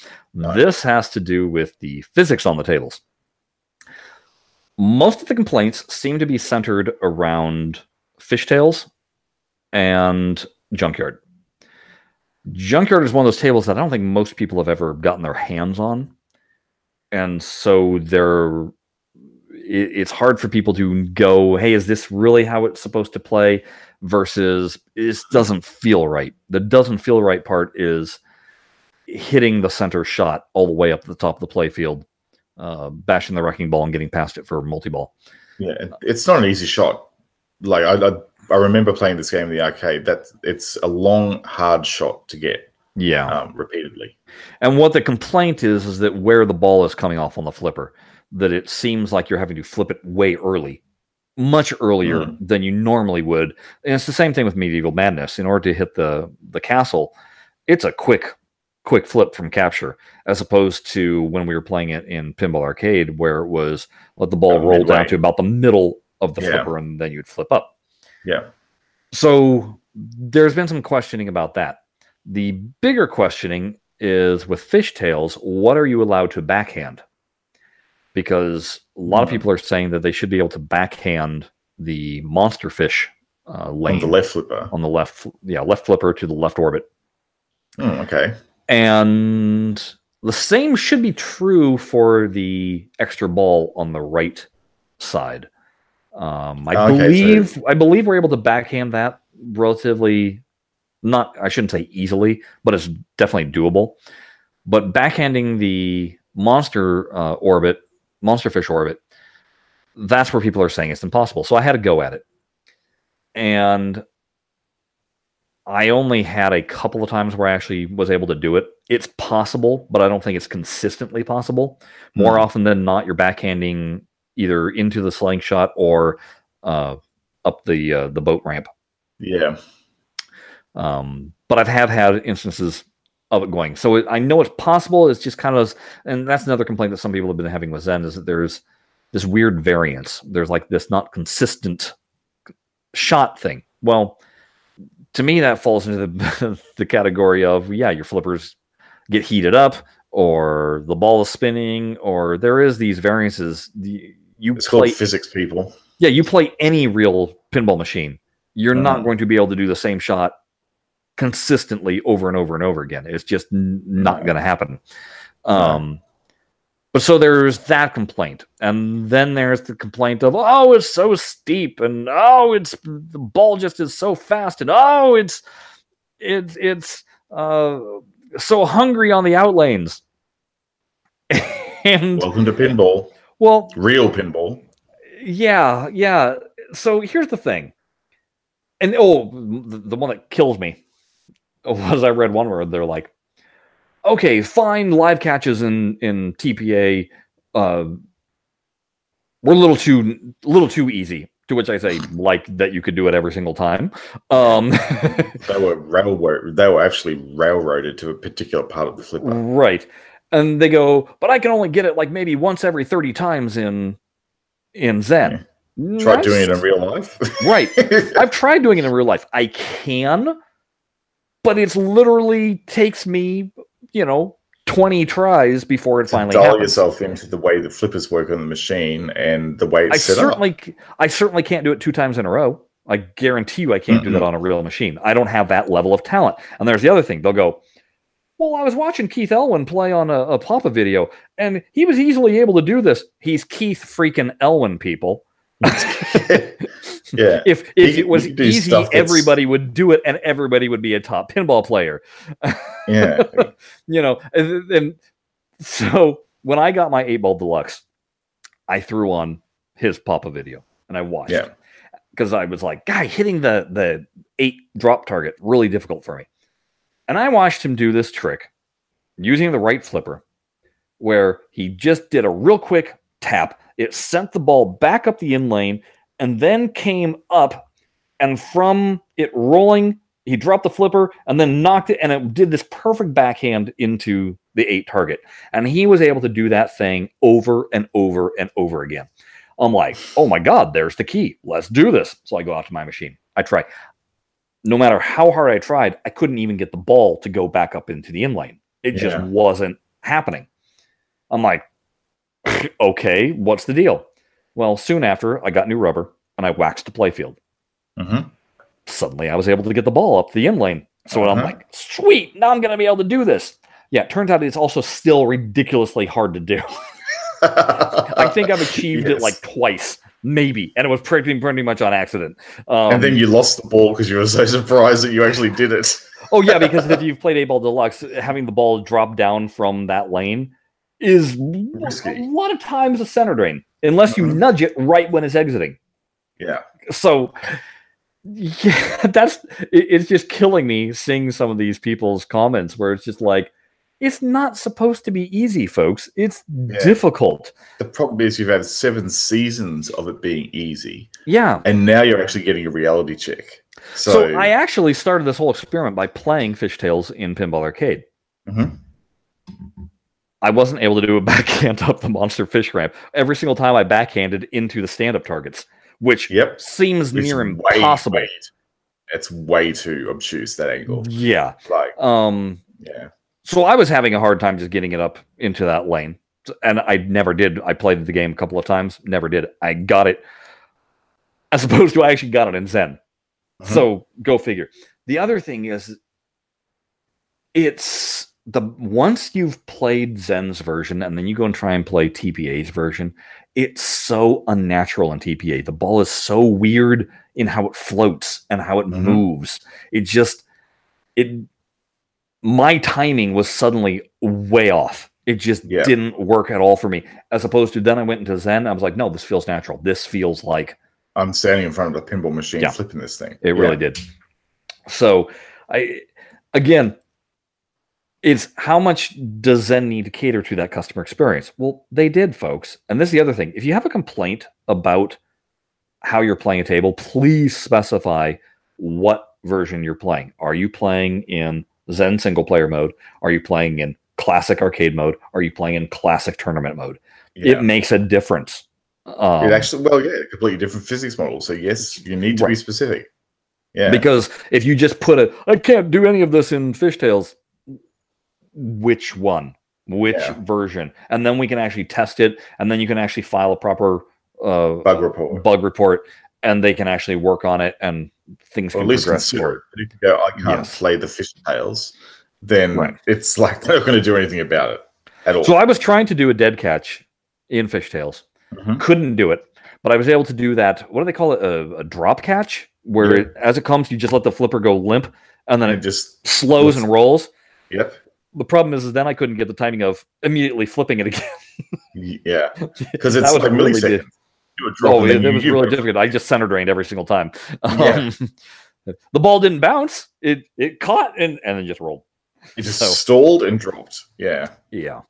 This has to do with the physics on the tables. Most of the complaints seem to be centered around Fish Tales and junkyard. Junkyard is one of those tables that I don't think most people have ever gotten their hands on, and so they're. It- It's hard for people to go, "Hey, is this really how it's supposed to play?" Versus, "This doesn't feel right." The doesn't feel right part is hitting the center shot all the way up to the top of the playfield, uh, bashing the wrecking ball and getting past it for multi-ball. Yeah, it's not an easy shot. Like I, I, I remember playing this game in the arcade. That it's a long, hard shot to get Yeah. um, repeatedly. And what the complaint is is that where the ball is coming off on the flipper, that it seems like you're having to flip it way early, much earlier Mm. than you normally would. And it's the same thing with Medieval Madness. In order to hit the the castle, it's a quick quick flip from capture, as opposed to when we were playing it in Pinball Arcade, where it was let the ball Oh, roll down to about the middle of the Yeah. flipper, and then you'd flip up. Yeah. So there's been some questioning about that. The bigger questioning is with Fish Tales, what are you allowed to backhand? Because a lot of Hmm. people are saying that they should be able to backhand the monster fish uh, lane On the left flipper. on the left, yeah, left flipper to the left orbit. Hmm, okay. And the same should be true for the extra ball on the right side. Um, I Okay, so- believe I believe we're able to backhand that relatively, not I shouldn't say easily, but it's definitely doable. But backhanding the monster uh, orbit, monster fish orbit, that's where people are saying it's impossible. So I had to go at it, and I only had a couple of times where I actually was able to do it. It's possible, but I don't think it's consistently possible. More Hmm. often than not, you're backhanding either into the slingshot or uh, up the uh, the boat ramp. Yeah. Um, but I've have had instances of it going. So it, I know it's possible. It's just kind of, and that's another complaint that some people have been having with Zen is that there's this weird variance. There's like this not consistent shot thing. Well, to me, that falls into the the category of yeah, your flippers get heated up, or the ball is spinning, or there is these variances. You It's play called physics, people. yeah, you play any real pinball machine, you're not Mhm. going to be able to do the same shot consistently over and over and over again. It's just n- not going to happen. Um, but so there's that complaint, and then there's the complaint of oh, it's so steep, and oh, it's the ball just is so fast, and oh, it's it's it's uh, so hungry on the outlanes. and Welcome to pinball. well, Real pinball. yeah, yeah. So here's the thing, and oh, the, the one that kills me was I read one where they're like, "Okay, fine, live catches in in TPA uh, were a little too a little too easy." To which I say, like that you could do it every single time. Um, They were railroad. They were actually railroaded to a particular part of the flipper. right, and they go, "But I can only get it like maybe once every thirty times in in Zen." Try doing it in real life. Right. I've tried doing it in real life. I can, but it's literally takes me, you know, 20 tries before it finally dial happens. yourself into the way the flippers work on the machine and the way it's I set certainly I certainly can't do it two times in a row. I guarantee you I can't do that on a real machine. I don't have that level of talent. And there's the other thing. They'll go, well, I was watching Keith Elwin play on a, a PAPA video, and he was easily able to do this. He's Keith freaking Elwin, people. yeah. if if it was he can do easy, everybody would do it, and everybody would be a top pinball player. Yeah. you know, and, and so when I got my eight ball deluxe, I threw on his PAPA video and I watched. Yeah. Because I was like, guy, hitting the the eight drop target really difficult for me. And I watched him do this trick using the right flipper, where he just did a real quick tap. It sent the ball back up the in lane and then came up. And from it rolling, he dropped the flipper and then knocked it, and it did this perfect backhand into the eight target. And he was able to do that thing over and over and over again. I'm like, oh my God, there's the key. Let's do this. So I go out to my machine. I try. No matter how hard I tried, I couldn't even get the ball to go back up into the in lane. It just wasn't happening. I'm like, okay, what's the deal? Well, soon after, I got new rubber and I waxed the playfield. hmm Suddenly, I was able to get the ball up the in lane. So I'm Uh-huh. like, sweet, now I'm going to be able to do this. Yeah, it turns out it's also still ridiculously hard to do. I think I've achieved it like twice, maybe, and it was pretty pretty much on accident. Um, and then you lost the ball because you were so surprised that you actually did it. oh yeah, because if you've played Eight Ball Deluxe, having the ball drop down from that lane is Risky. a lot of times a center drain, unless you Mhm. nudge it right when it's exiting. Yeah. So yeah, that's it, it's just killing me seeing some of these people's comments where it's just like. It's not supposed to be easy, folks. It's Yeah. difficult. The problem is you've had seven seasons of it being easy, Yeah. and now you're actually getting a reality check. So, So, I actually started this whole experiment by playing Fish Tales in Pinball Arcade. Mhm. I wasn't able to do a backhand up the monster fish ramp every single time I backhanded into the stand-up targets, which yep, seems It's near impossible. way- it's way too obtuse that angle. Yeah. Like, Um. yeah, So I was having a hard time just getting it up into that lane, and I never did. I played the game a couple of times, never did. I got it, as opposed to I actually got it in Zen. Mhm. So go figure. The other thing is, it's the once you've played Zen's version and then you go and try and play TPA's version, it's so unnatural in TPA. The ball is so weird in how it floats and how it Mhm. moves. It just it my timing was suddenly way off. It just Yeah. didn't work at all for me. As opposed to then I went into Zen, I was like, no, this feels natural. This feels like I'm standing in front of a pinball machine Yeah. flipping this thing. it really did. So I again it's how much does Zen need to cater to that customer experience? Well, they did, folks. And this is the other thing. If you have a complaint about how you're playing a table, please specify what version you're playing. Are you playing in Zen single player mode? Are you playing in classic arcade mode? Are you playing in classic tournament mode? Yeah. It makes a difference. Um, it actually, well, yeah, completely different physics model. So yes, you need to be specific. Yeah, Because if you just put a, I can't do any of this in Fish Tales. Which one? Which Yeah. version? And then we can actually test it, and then you can actually file a proper uh, bug report. bug report, and they can actually work on it, and things or can at least progress consider it. If you go, I can't Yes. play the Fish Tales, then Right. it's like they're not going to do anything about it at all. So I was trying to do a dead catch in Fish Tales, Mhm. couldn't do it, but I was able to do that. What do they call it? A, a drop catch, where Yeah. it, as it comes, you just let the flipper go limp, and then and it it just, slows and rolls. yep, The problem is, is then I couldn't get the timing of immediately flipping it again. yeah, because it's was like really milliseconds. di- You drop Oh, it, it was really difficult. I just center drained every single time. Yeah. Um, the ball didn't bounce. It it caught and and then just rolled. It just so- stalled and dropped. Yeah, Yeah.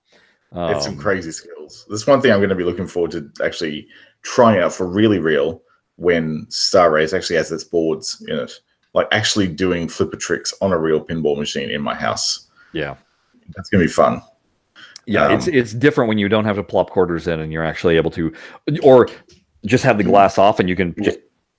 it's some Um, crazy skills. This one thing I'm going to be looking forward to actually trying out for really real when Star Race actually has its boards in it, like actually doing flipper tricks on a real pinball machine in my house. yeah. That's going to be fun. Yeah, it's Um, it's different when you don't have to plop quarters in and you're actually able to, or just have the glass off and you can just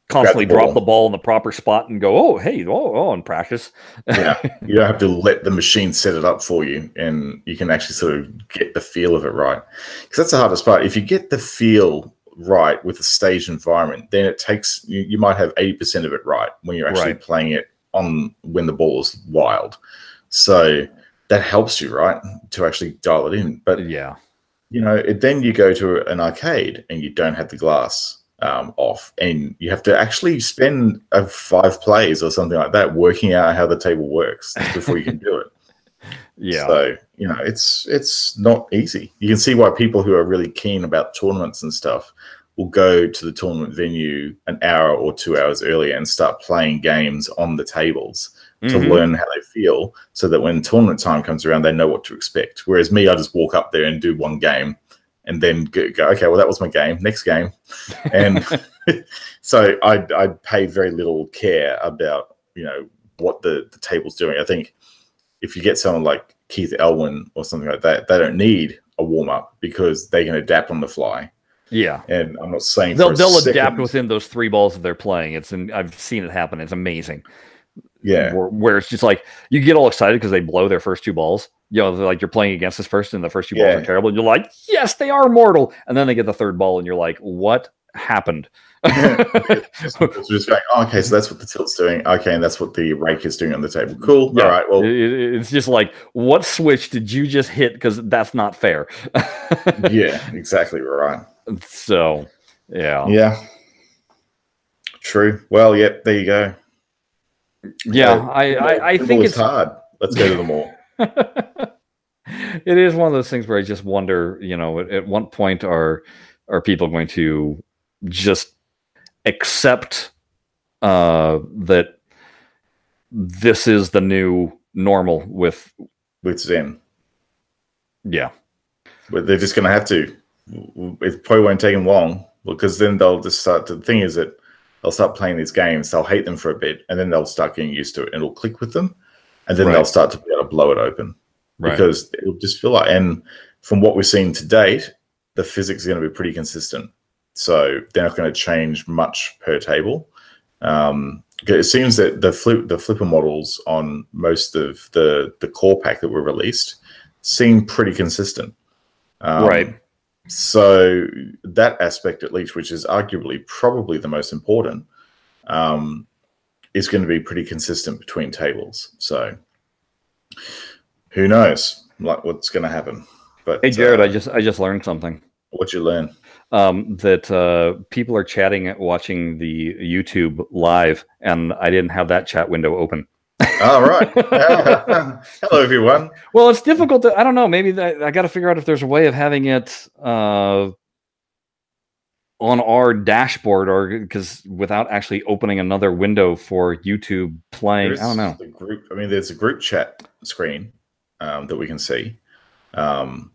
constantly the drop the ball in the proper spot and go, oh hey, oh oh, and practice. yeah you don't have to let the machine set it up for you and you can actually sort of get the feel of it right because that's the hardest part if you get the feel right with a stage environment then it takes you, you might have 80% of it right when you're actually Right. playing it on when the ball is wild so that helps you right to actually dial it in. But yeah, you know, it, then you go to an arcade and you don't have the glass um, off, and you have to actually spend uh, five plays or something like that working out how the table works before you can do it. yeah, So you know, it's it's not easy. You can see why people who are really keen about tournaments and stuff will go to the tournament venue an hour or two hours earlier and start playing games on the tables to Mhm. learn how they feel so that when tournament time comes around, they know what to expect. Whereas me, I just walk up there and do one game and then go, go okay, well, that was my game. Next game. And so I, I pay very little care about, you know, what the, the table's doing. I think if you get someone like Keith Elwin or something like that, they don't need a warm up because they can adapt on the fly. yeah. And I'm not saying They'll they'll second- adapt within those three balls that they're playing. It's and I've seen it happen. It's amazing. Yeah. where, where it's just like you get all excited because they blow their first two balls. You know, like you're playing against this person, and the first two balls are terrible. And you're like, yes, they are mortal. And then they get the third ball, and you're like, what happened? It's just going, oh, okay, so that's what the tilt's doing. Okay, and that's what the rake is doing on the table. Cool. Yeah. All right. Well, it- it's just like, what switch did you just hit? Because that's not fair. yeah, exactly right. so, yeah, Yeah. True. Well, yep, there you go. Yeah. I, I, I think it's hard. Let's go to the mall. it is one of those things where I just wonder, you know, at, at what point are are people going to just accept uh, that this is the new normal with with Zen. yeah But they're just going to have to. It probably won't take them long because then they'll just start. To, the thing is that they'll start playing these games. They'll hate them for a bit, and then they'll start getting used to it, and it'll click with them, and then Right. they'll start to be able to blow it open right because it'll just feel like. And from what we've seen to date, the physics are going to be pretty consistent. So they're not going to change much per table. Um, it seems that the flip the flipper models on most of the the core pack that were released seem pretty consistent. Um, Right. So that aspect, at least, which is arguably probably the most important, um, is going to be pretty consistent between tables. So who knows like what's going to happen. But Hey Jared, uh, I just I just learned something. what'd you learn? Um, that uh, people are chatting at watching the YouTube live, and I didn't have that chat window open. All right. Hello, everyone. Well, it's difficult to. I don't know. Maybe that, I got to figure out if there's a way of having it uh, on our dashboard, or because without actually opening another window for YouTube playing. There's I don't know. The group. I mean, there's a group chat screen um, that we can see. Um,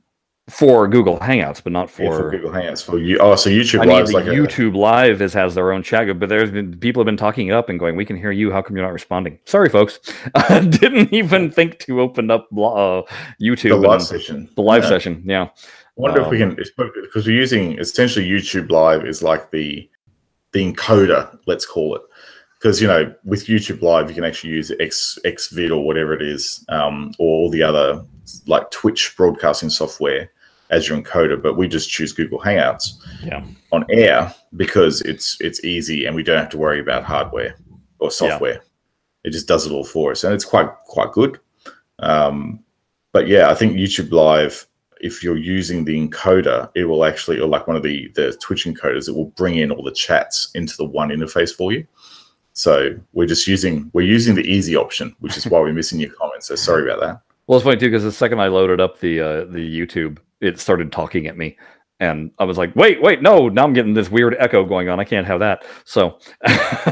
For Google Hangouts, but not yeah, for for. Google Hangouts for you. Oh, so YouTube I mean, Live like a, YouTube Live is has their own chat, but there's been people have been talking it up and going, "We can hear you. How come you're not responding?" Sorry, folks. I didn't even think to open up uh, YouTube the live session. the live Yeah. session. Yeah, I wonder if we Um, can because we're using essentially YouTube Live is like the the encoder, let's call it. Because you know, with YouTube Live, you can actually use X XVid or whatever it is, um, or all the other like Twitch broadcasting software as your encoder. But we just choose Google Hangouts yeah. on air because it's it's easy and we don't have to worry about hardware or software. It just does it all for us, and it's quite quite good. Um, but yeah, I think YouTube Live, if you're using the encoder, it will actually, or like one of the the Twitch encoders, it will bring in all the chats into the one interface for you. So we're just using we're using the easy option, which is why we're missing your comments. So sorry about that. Well, it's funny too because the second I loaded up the uh, the YouTube, it started talking at me, and I was like, "Wait, wait, no!" Now I'm getting this weird echo going on. I can't have that. So,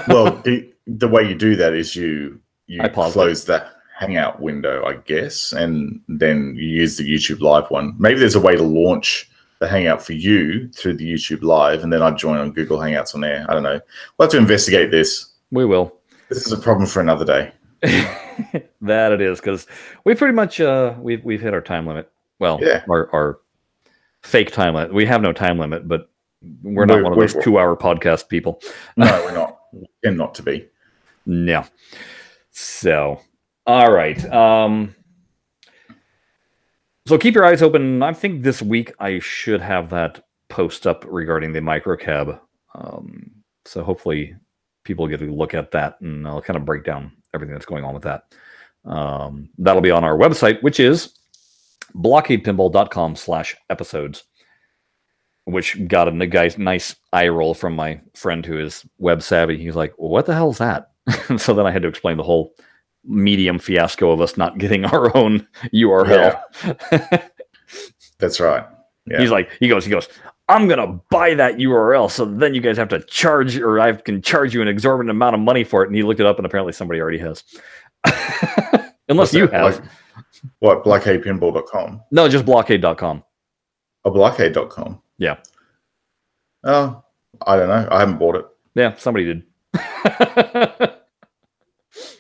Well, the the way you do that is you you paused it. close the Hangout window, I guess, and then you use the YouTube Live one. Maybe there's a way to launch the Hangout for you through the YouTube Live, and then I join on Google Hangouts on there. I don't know. We'll have to investigate this. we will. This is a problem for another day. that it is because we pretty much uh we've we've hit our time limit. Well, Yeah. our our fake time limit. We have no time limit, but we're not We're- one of those two hour podcast people. No, we're not. We not to be. No. So, all right. Um so keep your eyes open. I think this week I should have that post up regarding the microcab. Um so hopefully people get to look at that and I'll kind of break down everything that's going on with that. Um, that'll be on our website, which is blahcadepinball.com slash episodes, which got a guy's nice eye roll from my friend who is web savvy. He's like, well, what the hell's that? so then I had to explain the whole medium fiasco of us not getting our own URL. That's right. Yeah. He's like, he goes, he goes, I'm gonna buy that URL, so then you guys have to charge, or I can charge you an exorbitant amount of money for it. And he looked it up, and apparently somebody already has. Unless What's you that? have. Like, what? Blahcadepinball.com? no, just blahcade.com. Or oh, blahcade.com? Yeah. Oh, I don't know. I haven't bought it. Yeah, somebody did.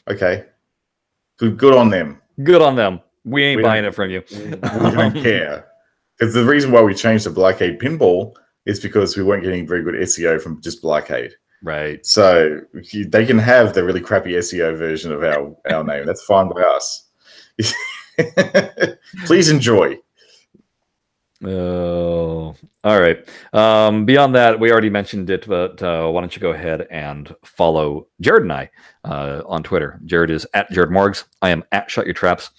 Okay. Good, good on them. Good on them. We ain't We buying it from you. we don't care. Because the reason why we changed to Blahcade Pinball is because we weren't getting very good SEO from just Blahcade. Right. So they can have the really crappy SEO version of our, our name. That's fine by us. Please enjoy. Oh, all right. Um, beyond that, we already mentioned it, but uh, why don't you go ahead and follow Jared and I uh, on Twitter? Jared is at Jared Morgs. I am at Shut Your Traps.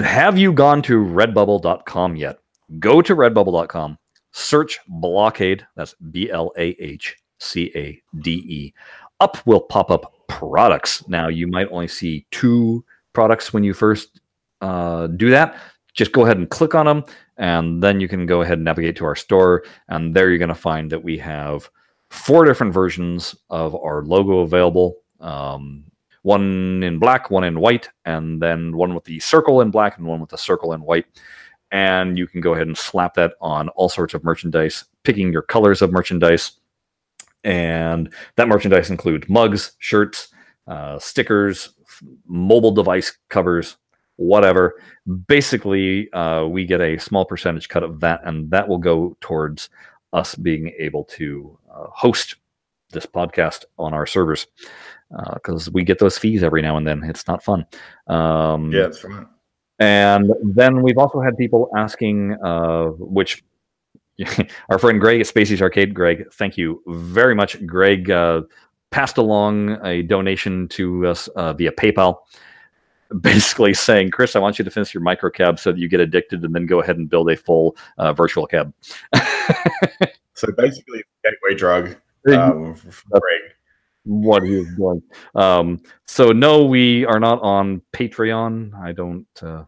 Have you gone to redbubble.com yet? Go to redbubble.com, search Blahcade. That's B L A H C A D E. Up will pop up products. Now, you might only see two products when you first uh, do that. Just go ahead and click on them and then you can go ahead and navigate to our store and there you're going to find that we have four different versions of our logo available um, one in black one in white and then one with the circle in black and one with the circle in white and you can go ahead and slap that on all sorts of merchandise picking your colors of merchandise and that merchandise includes mugs shirts uh, stickers mobile device covers whatever. Basically uh, we get a small percentage cut of that and that will go towards us being able to uh, host this podcast on our servers because we get those fees every now and then. It's not fun. Um, Yeah, that's right. and then we've also had people asking uh, which our friend greg at spacey's arcade greg thank you very much. Greg uh, passed along a donation to us uh, via paypal basically saying, "Chris, I want you to finish your micro cab so that you get addicted, and then go ahead and build a full uh, virtual cab." so basically, gateway drug. Um, What he is doing. Um, so no, we are not on Patreon. I don't. Uh,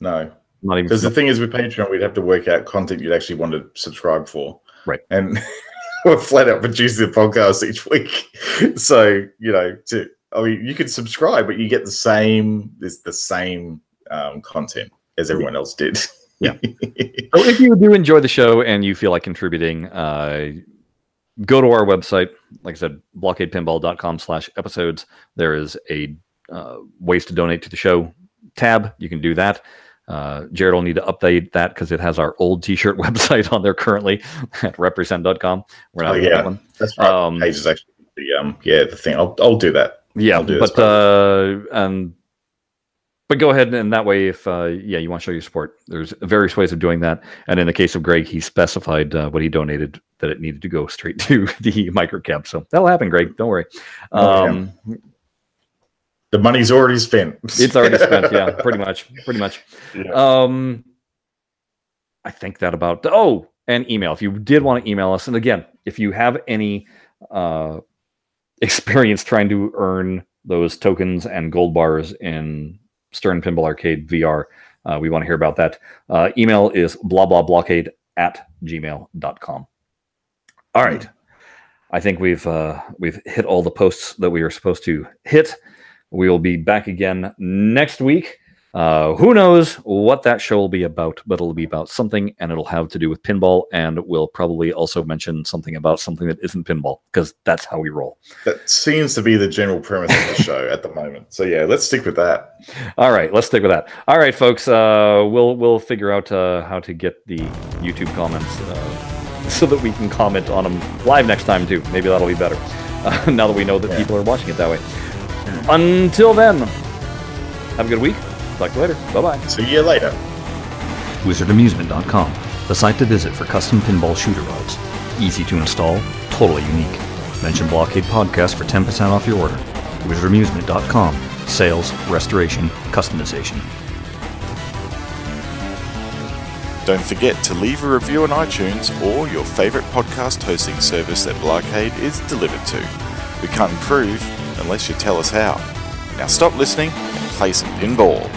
no, not even because the thing is with Patreon, we'd have to work out content you'd actually want to subscribe for. Right. And we're flat out producing the podcast each week. So, you know, to I mean you could subscribe, but you get the same it's the same um, content as everyone else did. Yeah. so if you do enjoy the show and you feel like contributing, uh, go to our website. Like I said, blahcadepinball.com slash episodes. There is a uh, ways to donate to the show tab. You can do that. Uh, Jared will need to update that because it has our old T-shirt website on there currently at represent.com. We're not oh, yeah. that one. That's right. Um, Page is actually the um, yeah the thing. I'll I'll do that. Yeah, do but uh, um, but go ahead and that way, if uh, yeah, you want to show your support, there's various ways of doing that. And in the case of Greg, he specified uh, what he donated that it needed to go straight to the microcab. So that'll happen, Greg. Don't worry. Um, yeah the money's already spent. it's already spent. Yeah, pretty much. Pretty much. Yeah. Um, I think that about. Oh, and email. If you did want to email us, and again, if you have any uh, experience trying to earn those tokens and gold bars in Stern Pinball Arcade VR, uh, we want to hear about that. Uh, email is blah blah blahcade at gmail.com. All right. I think we've uh, we've hit all the posts that we are supposed to hit. We will be back again next week. Uh, who knows what that show will be about, but it'll be about something and it'll have to do with pinball. And we'll probably also mention something about something that isn't pinball because that's how we roll. That seems to be the general premise of the show at the moment. So, yeah, let's stick with that. All right, let's stick with that. All right, folks, uh, we'll, we'll figure out uh, how to get the YouTube comments uh, so that we can comment on them live next time, too. Maybe that'll be better now that we know that yeah. people are watching it that way. Until then, have a good week. Talk to you later. Bye bye. See you later. WizardAmusement.com, the site to visit for custom pinball shooter rods. Easy to install, totally unique. Mention Blahcade Podcast for 10% off your order. WizardAmusement.com, sales, restoration, customization. Don't forget to leave a review on iTunes or your favorite podcast hosting service that Blahcade is delivered to. We can't improve unless you tell us how. Now stop listening and play some pinball.